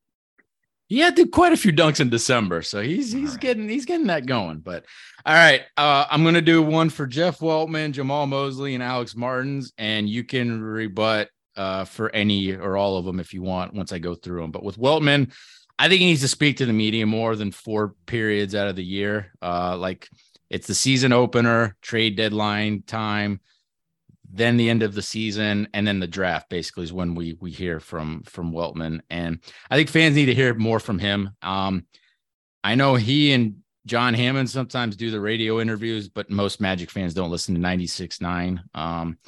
he had to quite a few dunks in December, so he's he's right. getting he's getting that going. But all right, uh, I'm gonna do one for Jeff Weltman, Jamahl Mosley, and Alex Martins, and you can rebut uh, for any or all of them if you want once I go through them. But with Weltman, I think he needs to speak to the media more than four periods out of the year. Uh, like it's the season opener, trade deadline time then the end of the season, and then the draft basically is when we we hear from from Weltman. And I think fans need to hear more from him. Um, I know he and John Hammond sometimes do the radio interviews, but most Magic fans don't listen to 96.9. Um,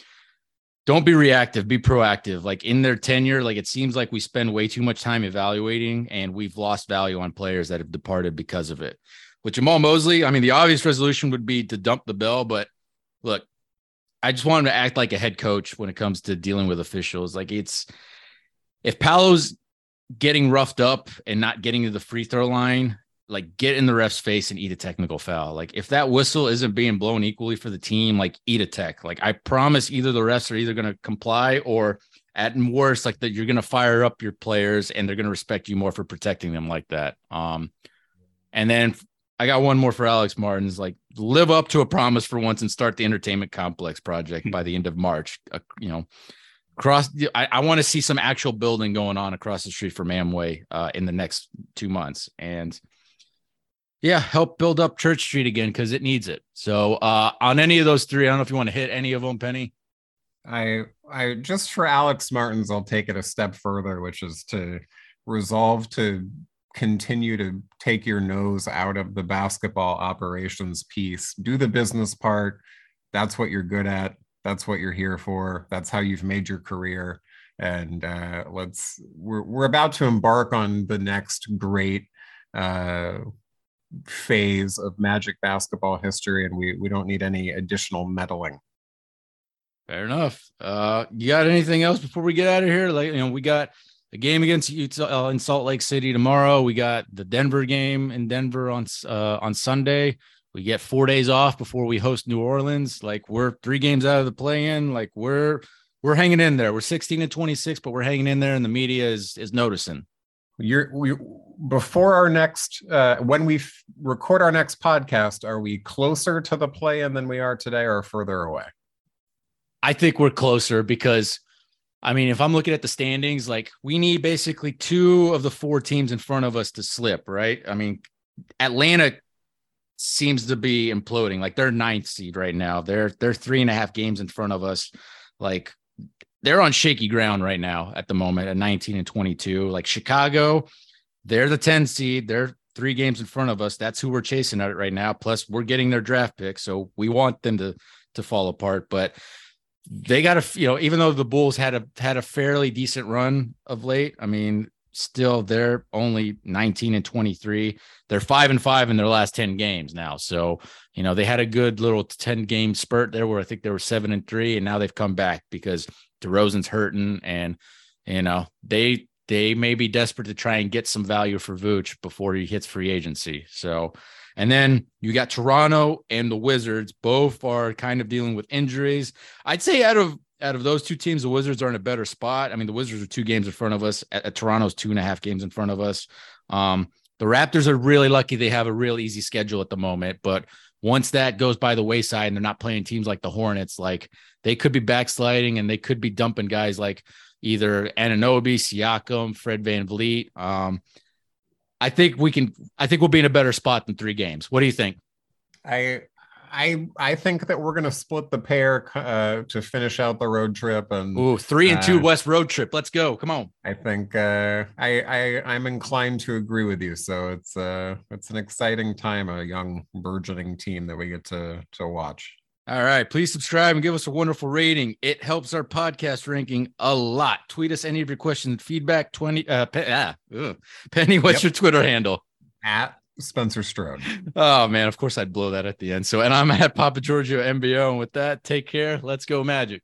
don't be reactive, be proactive. Like in their tenure, like it seems like we spend way too much time evaluating and we've lost value on players that have departed because of it. With Jamahl Mosley, I mean, the obvious resolution would be to dump the bill, but look, I just want him to act like a head coach when it comes to dealing with officials. Like it's if Paolo's getting roughed up and not getting to the free throw line, like get in the ref's face and eat a technical foul. Like if that whistle isn't being blown equally for the team, like eat a tech. Like I promise either the refs are either going to comply or at worst, like that you're going to fire up your players and they're going to respect you more for protecting them like that. Um, and then I got one more for Alex Martins. Like live up to a promise for once and start the entertainment complex project by the end of March. Uh, you know, cross. I, I want to see some actual building going on across the street from Amway uh, in the next two months, and yeah, help build up Church Street again because it needs it. So uh, on any of those three, I don't know if you want to hit any of them, Penny. I I just for Alex Martins, I'll take it a step further, which is to resolve to continue to take your nose out of the basketball operations piece. Do the business part. That's what you're good at. That's what you're here for. That's how you've made your career. And uh, let's we're we're about to embark on the next great uh, phase of Magic basketball history, and we we don't need any additional meddling. Fair enough. Uh, you got anything else before we get out of here? Like, you know, we got a game against Utah uh, in Salt Lake City tomorrow. We got the Denver game in Denver on uh, on Sunday. We get four days off before we host New Orleans. Like we're three games out of the play-in. Like we're we're hanging in there. We're 16 and 26, but we're hanging in there, and the media is is noticing. You're we before our next uh, when we f- record our next podcast. Are we closer to the play-in than we are today, or further away? I think we're closer because I mean, if I'm looking at the standings, like we need basically two of the four teams in front of us to slip, right? I mean, Atlanta seems to be imploding. Like they're ninth seed right now. They're they're three and a half games in front of us. Like they're on shaky ground right now at the moment at 19 and 22. Like Chicago, they're the 10 seed. They're three games in front of us. That's who we're chasing at it right now. Plus, we're getting their draft pick, so we want them to to fall apart. But they got a you know even though the Bulls had a had a fairly decent run of late. I mean, still they're only 19 and 23. They're five and five in their last 10 games now. So you know they had a good little 10 game spurt there where I think they were seven and three, and now they've come back because DeRozan's hurting, and you know they they may be desperate to try and get some value for Vooch before he hits free agency. So and then you got Toronto and the Wizards. Both are kind of dealing with injuries. I'd say out of out of those two teams, the Wizards are in a better spot. I mean, the Wizards are two games in front of us. At, at Toronto's two and a half games in front of us. Um, the Raptors are really lucky they have a real easy schedule at the moment, but once that goes by the wayside and they're not playing teams like the Hornets, like they could be backsliding and they could be dumping guys like either Anunoby, Siakam, Fred VanVleet. Um, I think we can. I think we'll be in a better spot than three games. What do you think? I I I think that we're going to split the pair uh, to finish out the road trip and Ooh, three and two uh, West road trip. Let's go. Come on. I think uh, I I I'm inclined to agree with you. So it's uh it's an exciting time, a young burgeoning team that we get to to watch. All right. Please subscribe and give us a wonderful rating. It helps our podcast ranking a lot. Tweet us any of your questions and feedback. 20 uh pe- ah. Penny, what's yep. your Twitter handle? At Spencer Strode. Oh man, of course I'd blow that at the end. So and I'm at Papa Giorgio MBO. And with that, take care. Let's go magic.